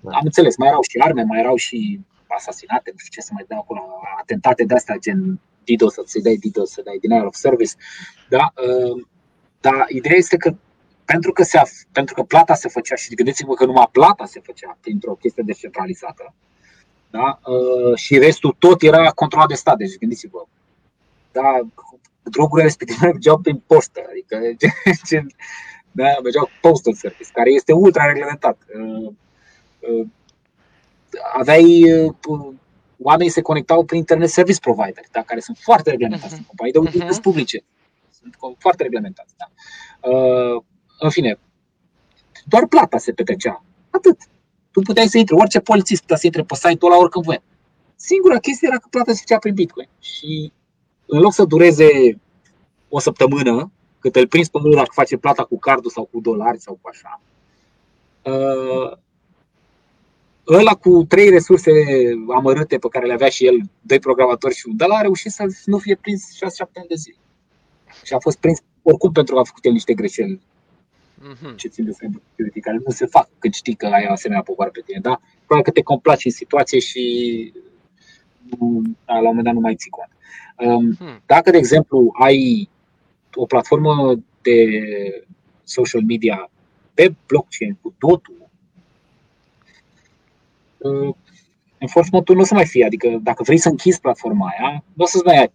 Da. Am înțeles, mai erau și arme, mai erau și asasinate, nu știu ce să mai dau acolo, atentate de astea, gen DDoS, să-ți dai DDoS, să dai denial of service. Da? Uh, dar ideea este că pentru că, se, pentru că plata se făcea și gândiți-vă că numai plata se făcea printr-o chestie descentralizată da? Uh, și restul tot era controlat de stat, deci gândiți-vă. Da? Drogurile respective <laughs> mergeau prin poștă, adică <laughs> gen, da? mergeau postal service, care este ultra reglementat. Uh, uh, aveai uh, oamenii se conectau prin internet service provider, da, care sunt foarte reglementați, uh-huh. companii de utilități uh-huh. publice. Sunt foarte reglementați. Da. Uh, în fine, doar plata se petrecea. Atât. Tu puteai să intri, orice polițist putea să intre pe site-ul ăla oricând voia. Singura chestie era că plata se făcea prin Bitcoin. Și în loc să dureze o săptămână, cât îl prinzi pe unul dacă face plata cu cardul sau cu dolari sau cu așa, uh, ăla cu trei resurse amărâte pe care le avea și el, doi programatori și un, dar a reușit să nu fie prins 6-7 ani de zile. Și a fost prins oricum pentru că a făcut el niște greșeli mm-hmm. ce țin de security, care nu se fac când știi că ai asemenea povară pe tine. Da? Probabil că te complaci în situație și nu, la un moment dat nu mai ții cont. Um, dacă, de exemplu, ai o platformă de social media pe blockchain cu totul, uh, enforcement-ul nu o să mai fie. Adică dacă vrei să închizi platforma aia, nu o să-ți mai ia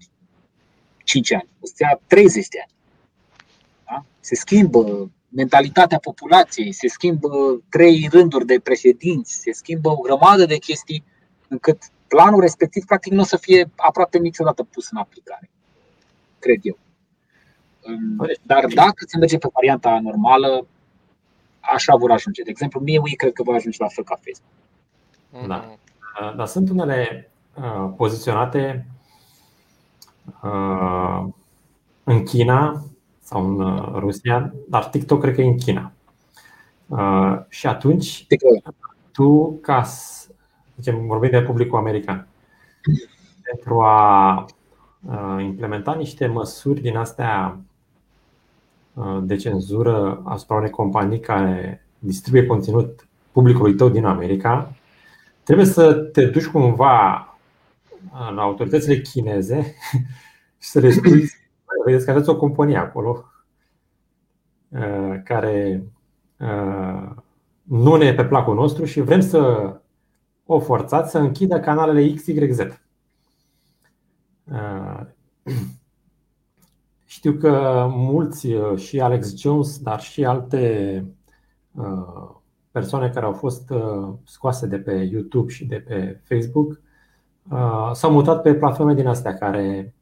5 ani, o să-ți ia 30 de ani. Da? Se schimbă mentalitatea populației, se schimbă trei rânduri de președinți, se schimbă o grămadă de chestii încât planul respectiv practic nu o să fie aproape niciodată pus în aplicare. Cred eu. Dar dacă se merge pe varianta normală, așa vor ajunge. De exemplu, mie cred că va ajunge la fel ca Facebook. Da. Uh, dar sunt unele uh, poziționate uh, în China sau în uh, Rusia, dar TikTok cred că e în China. Uh, și atunci, tu, ca să zicem, vorbim de publicul american, pentru a uh, implementa niște măsuri din astea uh, de cenzură asupra unei companii care distribuie conținut publicului tău din America, Trebuie să te duci cumva la autoritățile chineze și să le spui <clears throat> Vedeți că aveți o companie acolo uh, care uh, nu ne e pe placul nostru și vrem să o forțați să închidă canalele XYZ. Uh, <clears throat> știu că mulți și Alex Jones, dar și alte persoane care au fost uh, scoase de pe YouTube și de pe Facebook uh, s-au mutat pe platforme din astea care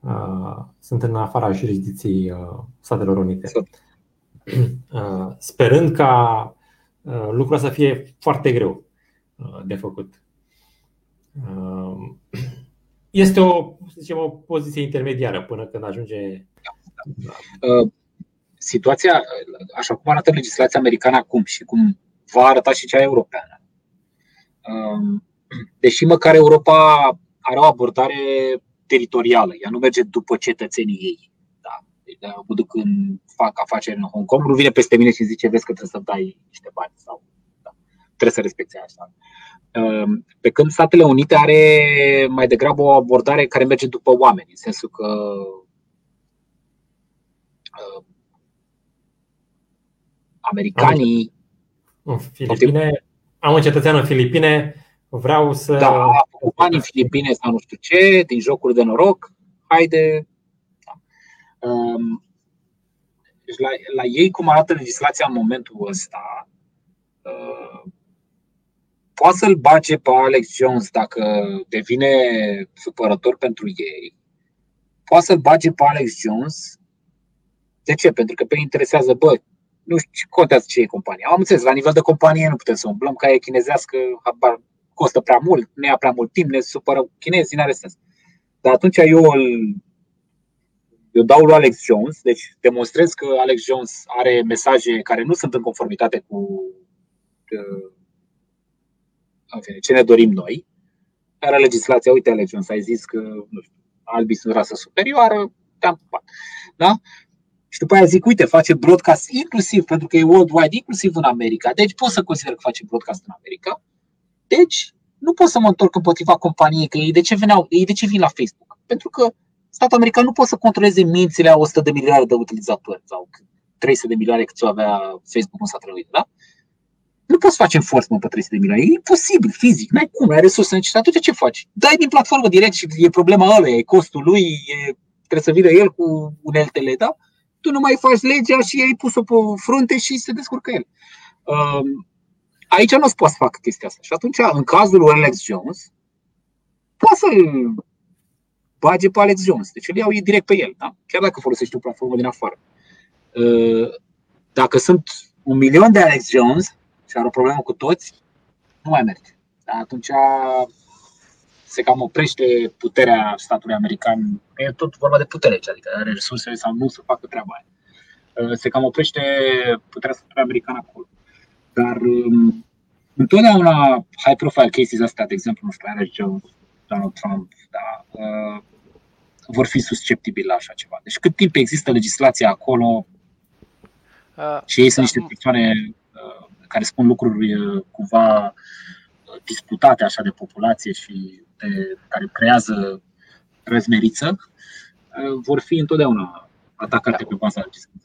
uh, sunt în afara jurisdicției Statelor Unite. <clears throat> Sperând ca lucrul să fie foarte greu de făcut. <clears throat> Este o, să zicem, o poziție intermediară până când ajunge situația, așa cum arată legislația americană acum și cum va arăta și cea europeană, um, deși măcar Europa are o abordare teritorială, ea nu merge după cetățenii ei. Da? Da, mă duc în, fac afaceri în Hong Kong, nu vine peste mine și zice, vezi că trebuie să dai niște bani sau da, trebuie să respecti asta. Ehm, pe când Statele Unite are mai degrabă o abordare care merge după oameni, în sensul că americanii. În Filipine, am un cetățean în Filipine, vreau să. Da, cu bani în Filipine sau nu știu ce, din jocuri de noroc, haide. Da. Ehm, deci la, la ei, cum arată legislația în momentul ăsta, poate să-l bage pe Alex Jones dacă devine supărător pentru ei. Poate să-l bage pe Alex Jones. De ce? Pentru că pe ei interesează, bă, nu știu ce contează ce e compania. Am înțeles, la nivel de companie nu putem să umblăm ca e chinezească, habar, costă prea mult, ne ia prea mult timp, ne supără chinezii, n-are sens. Dar atunci eu îl, eu dau lui Alex Jones, deci demonstrez că Alex Jones are mesaje care nu sunt în conformitate cu uh, în fine, ce ne dorim noi. Era legislația, uite, Alex Jones, ai zis că nu știu, albii sunt rasă superioară, te-am pupat. Da? Și după aia zic, uite, face broadcast inclusiv, pentru că e worldwide, inclusiv în America. Deci pot să consider că face broadcast în America. Deci nu pot să mă întorc împotriva companiei, că ei de ce, veneau, ei de ce vin la Facebook? Pentru că statul american nu poate să controleze mințile a 100 de miliarde de utilizatori sau 300 de milioane cât avea Facebook în Statele Unite, da? Nu poți face enforcement pe 300 de milioane. E imposibil, fizic. N-ai cum, ai resurse necesare. Atunci ce faci? Dai din platformă direct și e problema ăla, e costul lui, e, trebuie să vină el cu uneltele, da? Tu nu mai faci legea și ai pus-o pe frunte și se descurcă el. Um, aici nu o să poți să facă chestia asta. Și atunci, în cazul lui Alex Jones, poate să-l bage pe Alex Jones. Deci îl iau direct pe el, da? chiar dacă folosești o platformă din afară. Uh, dacă sunt un milion de Alex Jones și are o problemă cu toți, nu mai merge. Dar atunci se cam oprește puterea statului american. E tot vorba de putere aici, adică are resurse sau nu să facă treaba aia. Uh, se cam oprește puterea statului american acolo. Dar um, întotdeauna high profile cases astea, de exemplu, nu știu, Alex Jones, Donald Trump, da, uh, vor fi susceptibili la așa ceva. Deci cât timp există legislația acolo uh, și ei sunt niște da. persoane uh, care spun lucruri uh, cumva uh, disputate așa de populație și de, care creează răzmeriță, uh, vor fi întotdeauna atacate da. pe baza acestui.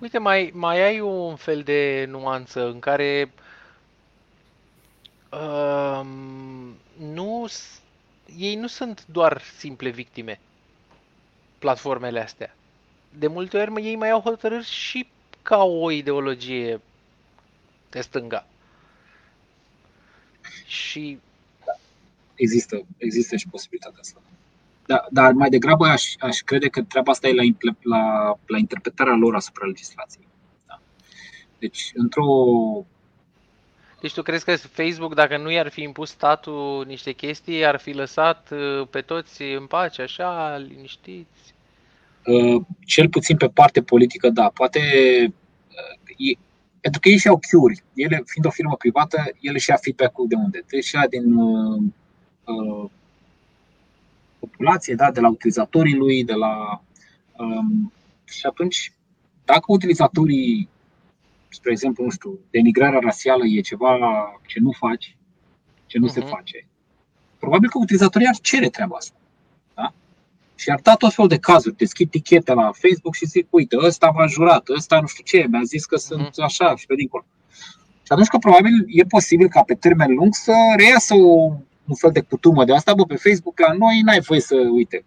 Uite, mai, mai ai un fel de nuanță în care uh, nu, ei nu sunt doar simple victime, platformele astea. De multe ori ei mai au hotărâri și ca o ideologie de stânga. Și există, există și posibilitatea asta. Da, dar mai degrabă aș, aș crede că treaba asta e la, la, la interpretarea lor asupra legislației. Da. Deci, într-o. Deci tu crezi că Facebook, dacă nu i-ar fi impus statul niște chestii, ar fi lăsat uh, pe toți în pace, așa, liniștiți? Uh, cel puțin pe parte politică, da. Poate uh, pentru că ei și au cure Ele, fiind o firmă privată, ele și ia feedback-ul de unde? Deci ia din uh, uh, populație, da? de la utilizatorii lui, de la. Um, și atunci, dacă utilizatorii, spre exemplu, nu știu, denigrarea rasială e ceva ce nu faci, ce nu uh-huh. se mhm. face, probabil că utilizatorii ar cere treaba asta. Și ar da tot felul de cazuri. Deschid tichete la Facebook și zic, uite, ăsta v-a jurat, ăsta nu știu ce, mi-a zis că sunt uh-huh. așa și pe dincolo. Și atunci că probabil e posibil ca pe termen lung să reiasă o, un fel de cutumă de asta, bă, pe Facebook la noi n-ai voie să, uite,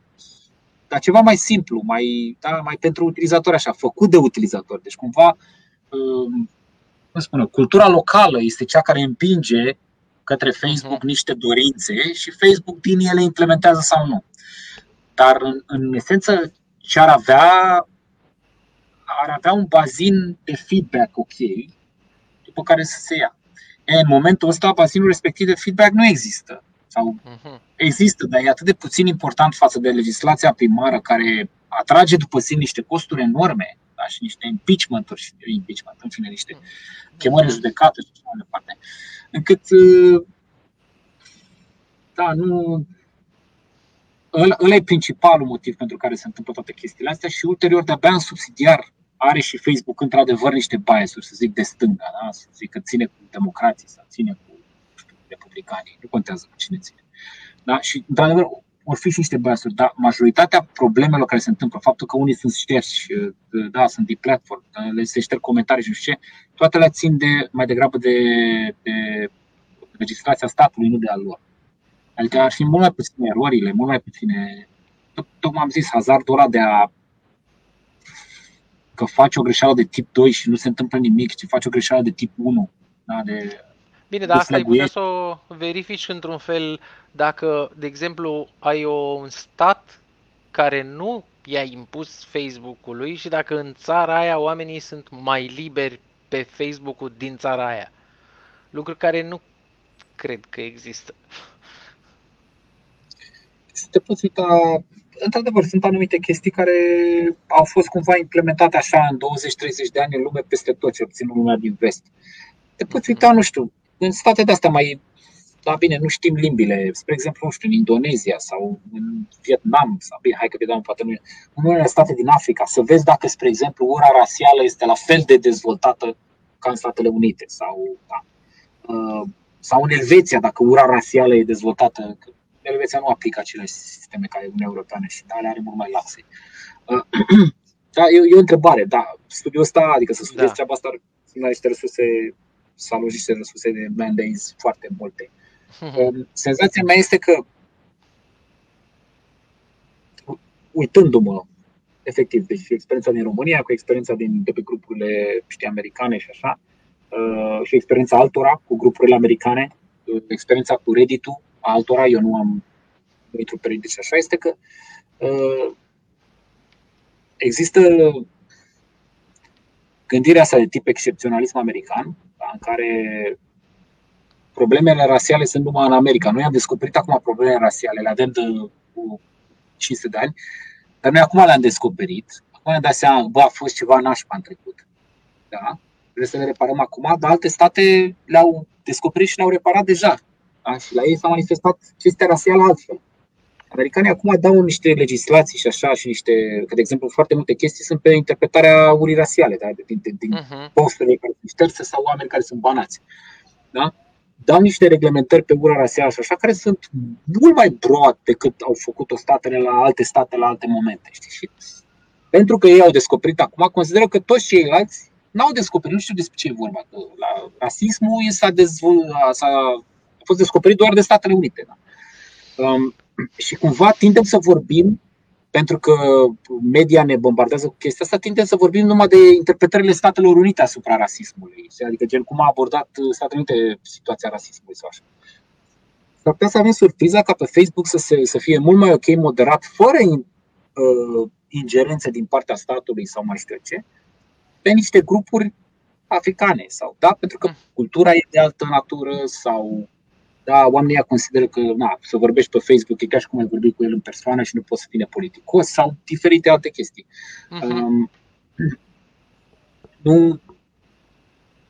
dar ceva mai simplu, mai, da, mai pentru utilizator așa, făcut de utilizator. Deci cumva, um, cum spune, cultura locală este cea care împinge către Facebook mhm. niște dorințe și Facebook din ele implementează sau nu. Dar, în, în esență, ce ar avea, ar avea un bazin de feedback ok, după care să se ia. E, în momentul ăsta, bazinul respectiv de feedback nu există. Sau uh-huh. există, dar e atât de puțin important față de legislația primară care atrage după sine niște costuri enorme da, și niște impeachment-uri, și impeachment, în fine, niște uh-huh. chemări judecate și așa mai departe, încât da, nu, ăla, ăla e principalul motiv pentru care se întâmplă toate chestiile astea și ulterior de-abia în subsidiar are și Facebook într-adevăr niște biasuri, să zic, de stânga, da? să zic că ține cu democrații sau ține cu știu, republicanii, nu contează cu cine ține. Da? Și, într-adevăr, vor fi și niște biasuri, dar majoritatea problemelor care se întâmplă, faptul că unii sunt șterși, da, sunt de platform, le se șterg comentarii și nu știu ce, toate le țin de, mai degrabă de, de legislația statului, nu de al lor. Adică ar fi mult mai puține erorile, mult mai puține. Tocmai am zis, hazardul ăla de a că faci o greșeală de tip 2 și nu se întâmplă nimic, ci faci o greșeală de tip 1. Da, de, Bine, dar asta ai putea să o verifici într-un fel dacă, de exemplu, ai o, un stat care nu i-a impus Facebook-ului și dacă în țara aia oamenii sunt mai liberi pe Facebook-ul din țara aia. Lucruri care nu cred că există. Te poți uita, într-adevăr, sunt anumite chestii care au fost cumva implementate așa în 20-30 de ani în lume peste tot, cel puțin în lumea din vest. Te poți uita, nu știu, în state de astea mai, da bine, nu știm limbile, spre exemplu, nu știu, în Indonezia sau în Vietnam, sau bine, hai că Vietnam poate nu e, în unele state din Africa, să vezi dacă, spre exemplu, ura rasială este la fel de dezvoltată ca în Statele Unite sau, da, uh, sau în Elveția, dacă ura rasială e dezvoltată, că Elveția nu aplică aceleași sisteme ca Uniunea Europeană și da, le are mult mai laxe. Uh, <clears throat> da, e, e o întrebare, da, studiul ăsta, adică să studiezi da. treaba asta, sunt niște resurse s-au aloc niște resurse de man days foarte multe. Uh-huh. Senzația mea este că uitându-mă efectiv, deci experiența din România cu experiența din, de pe grupurile știi, americane și așa, uh, și experiența altora cu grupurile americane, uh, experiența cu Reddit-ul altora, eu nu am nu intru pe Reddit și așa, este că uh, există gândirea asta de tip excepționalism american, da, în care problemele rasiale sunt numai în America. Noi am descoperit acum problemele rasiale, le avem de 500 de ani, dar noi acum le-am descoperit. Acum ne-am dat seama, bă, a fost ceva nașpa în trecut. Da? Trebuie să le reparăm acum, dar alte state le-au descoperit și le-au reparat deja. Da? Și la ei s-a manifestat chestia rasială altfel. Americanii acum dau niște legislații și așa și niște, că de exemplu foarte multe chestii sunt pe interpretarea urii rasiale, da? din, din, din uh-huh. posturile care sunt șterse sau oameni care sunt banați. Da? Dau niște reglementări pe ura rasială și așa, care sunt mult mai broad decât au făcut-o statele la alte state la alte momente. Știi? Și pentru că ei au descoperit acum, consideră că toți ceilalți n-au descoperit, nu știu despre ce e vorba. Că la rasismul s-a, dezvol- s-a a fost descoperit doar de Statele Unite. Da? Um, și cumva tindem să vorbim, pentru că media ne bombardează cu chestia asta, tindem să vorbim numai de interpretările Statelor Unite asupra rasismului. Adică gen cum a abordat Statele Unite situația rasismului sau așa. S-ar putea să avem surpriza ca pe Facebook să, se, să fie mult mai ok moderat, fără uh, ingerențe din partea statului sau mai știu ce, pe niște grupuri africane sau da, pentru că cultura e de altă natură sau da, oamenii consideră că na, să vorbești pe Facebook e ca și cum ai vorbi cu el în persoană și nu poți să fie politicos sau diferite alte chestii. Uh-huh. Um, nu,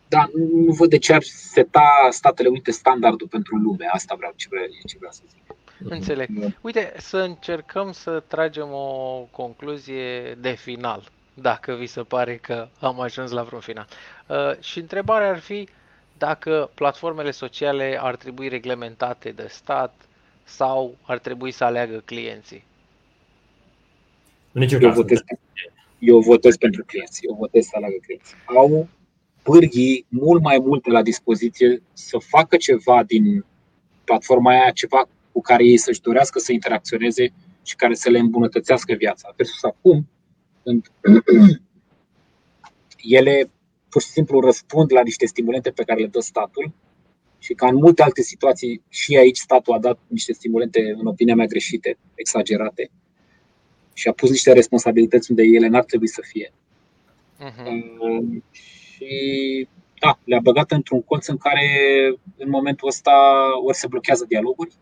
da, nu văd de ce ar seta Statele Unite standardul pentru lume. Asta vreau ce vreau, ce vreau să zic. Înțeleg. Uite, să încercăm să tragem o concluzie de final, dacă vi se pare că am ajuns la vreun final. Uh, și întrebarea ar fi, uh, dacă platformele sociale ar trebui reglementate de stat sau ar trebui să aleagă clienții? În eu, votez, eu votez pentru clienți, eu votez să aleagă clienții. Au pârghii mult mai multe la dispoziție să facă ceva din platforma aia, ceva cu care ei să-și dorească să interacționeze și care să le îmbunătățească viața. Versus acum, când <clears throat> ele pur și simplu răspund la niște stimulente pe care le dă statul și ca în multe alte situații și aici statul a dat niște stimulente, în opinia mea, greșite, exagerate și a pus niște responsabilități unde ele n-ar trebui să fie. Uh-huh. Și da, le-a băgat într-un colț în care în momentul ăsta ori se blochează dialoguri,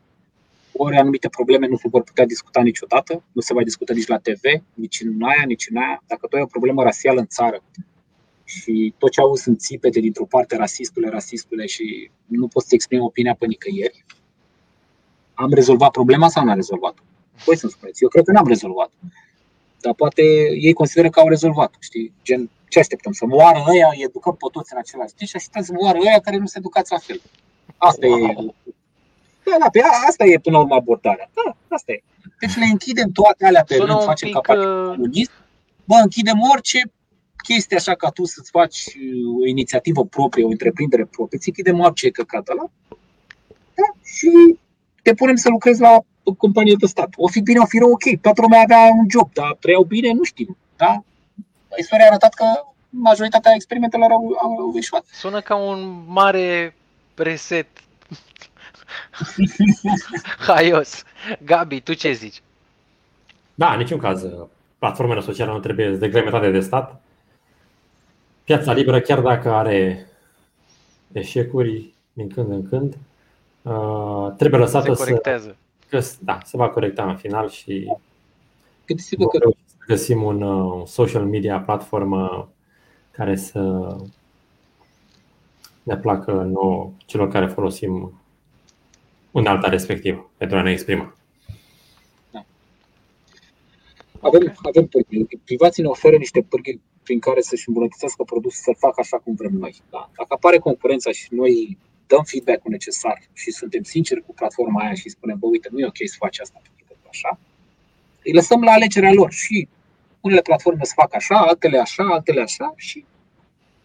ori anumite probleme nu se vor putea discuta niciodată, nu se mai discută nici la TV, nici în aia, nici în aia. Dacă tu ai o problemă rasială în țară și tot ce auzi sunt țipete dintr-o parte rasistule, rasistule și nu poți să exprimi opinia pe nicăieri. Am rezolvat problema sau nu am rezolvat? Voi să-mi spuneți. Eu cred că n-am rezolvat. Dar poate ei consideră că au rezolvat. Știi? Gen, ce așteptăm? Să moară ăia, îi educăm pe toți în același timp și așteptăm să moară ăia care nu se educați la fel. Asta wow. e. Da, da, pe asta e până la urmă abordarea. Da, asta e. Deci le închidem toate alea pe rând, facem pic, ca uh... comunist. Bă, închidem orice chestie așa ca tu să-ți faci uh, o inițiativă proprie, o întreprindere proprie, ți închidem orice căcat ăla da? și te punem să lucrezi la o companie de stat. O fi bine, o fi rău, ok, toată lumea avea un job, dar trăiau bine, nu știm. Da? Istoria a arătat că majoritatea experimentelor au, au eșuat. Sună ca un mare preset <laughs> haios. Gabi, tu ce zici? Da, în niciun caz platformele sociale nu trebuie reglementate de stat. Piața liberă, chiar dacă are eșecuri din când în când, uh, trebuie lăsată Se corectează. să, da, se va corecta în final și Sigur că... să găsim un uh, social media platformă care să ne placă nouă celor care folosim unealta respectivă pentru a ne exprima. Da. Avem, avem pârghii. Privații ne oferă niște pârghii prin care să-și îmbunătățească produsul să facă așa cum vrem noi. Da? Dacă apare concurența și noi dăm feedback-ul necesar și suntem sinceri cu platforma aia și spunem, bă, uite, nu e ok să faci asta pentru că așa, îi lăsăm la alegerea lor și unele platforme să facă așa, altele așa, altele așa și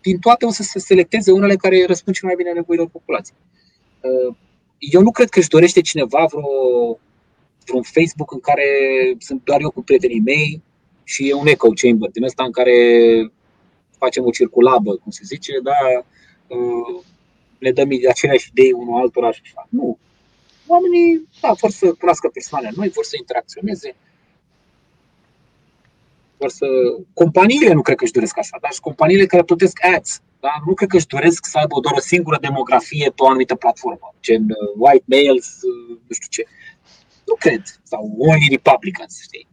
din toate o să se selecteze unele care răspund cel mai bine nevoilor populației. Uh, eu nu cred că își dorește cineva vreo, vreun Facebook în care sunt doar eu cu prietenii mei și e un echo chamber din ăsta în care facem o circulabă, cum se zice, dar uh, ne dăm aceleași idei unul altora și așa. Nu. Oamenii da, vor să cunoască persoane noi, vor să interacționeze, vor să... Companiile nu cred că își doresc așa, dar și companiile care plătesc ads da? Nu cred că își doresc să aibă doar o singură demografie pe o anumită platformă, gen uh, white males, uh, nu știu ce. Nu cred. Sau only Republicans, știi?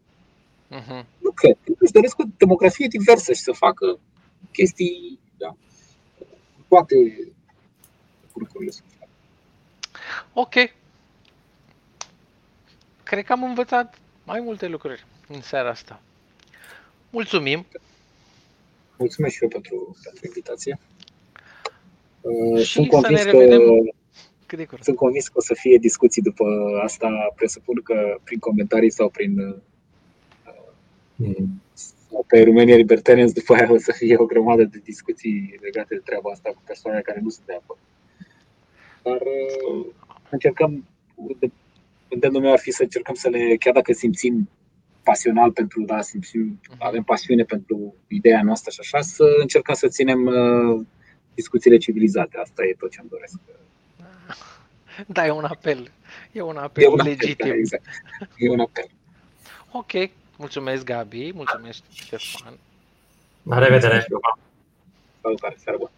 Uh-huh. Nu cred. Își doresc o demografie diversă și să facă chestii, da. Toate lucrurile sunt. Ok. Cred că am învățat mai multe lucruri în seara asta. Mulțumim! mulțumesc și eu pentru, pentru invitație. Uh, și sunt convins să ne revedem cât de Sunt convins că o să fie discuții după asta, presupun că prin comentarii sau prin mm. sau pe România Libertarians, după aia o să fie o grămadă de discuții legate de treaba asta cu persoane care nu sunt de acord. Dar uh, încercăm, îndemnul meu ar fi să încercăm să le, chiar dacă simțim pasional pentru, da, simțim, mhm. avem pasiune pentru ideea noastră și așa, să încercăm să ținem uh, discuțiile civilizate. Asta e tot ce îmi doresc. Da, e un apel. E un apel e un legitim. Apel, da, exact. E un apel. Ok. Mulțumesc, Gabi. Mulțumesc, Ștefan. La revedere. Salutare. Seară bună.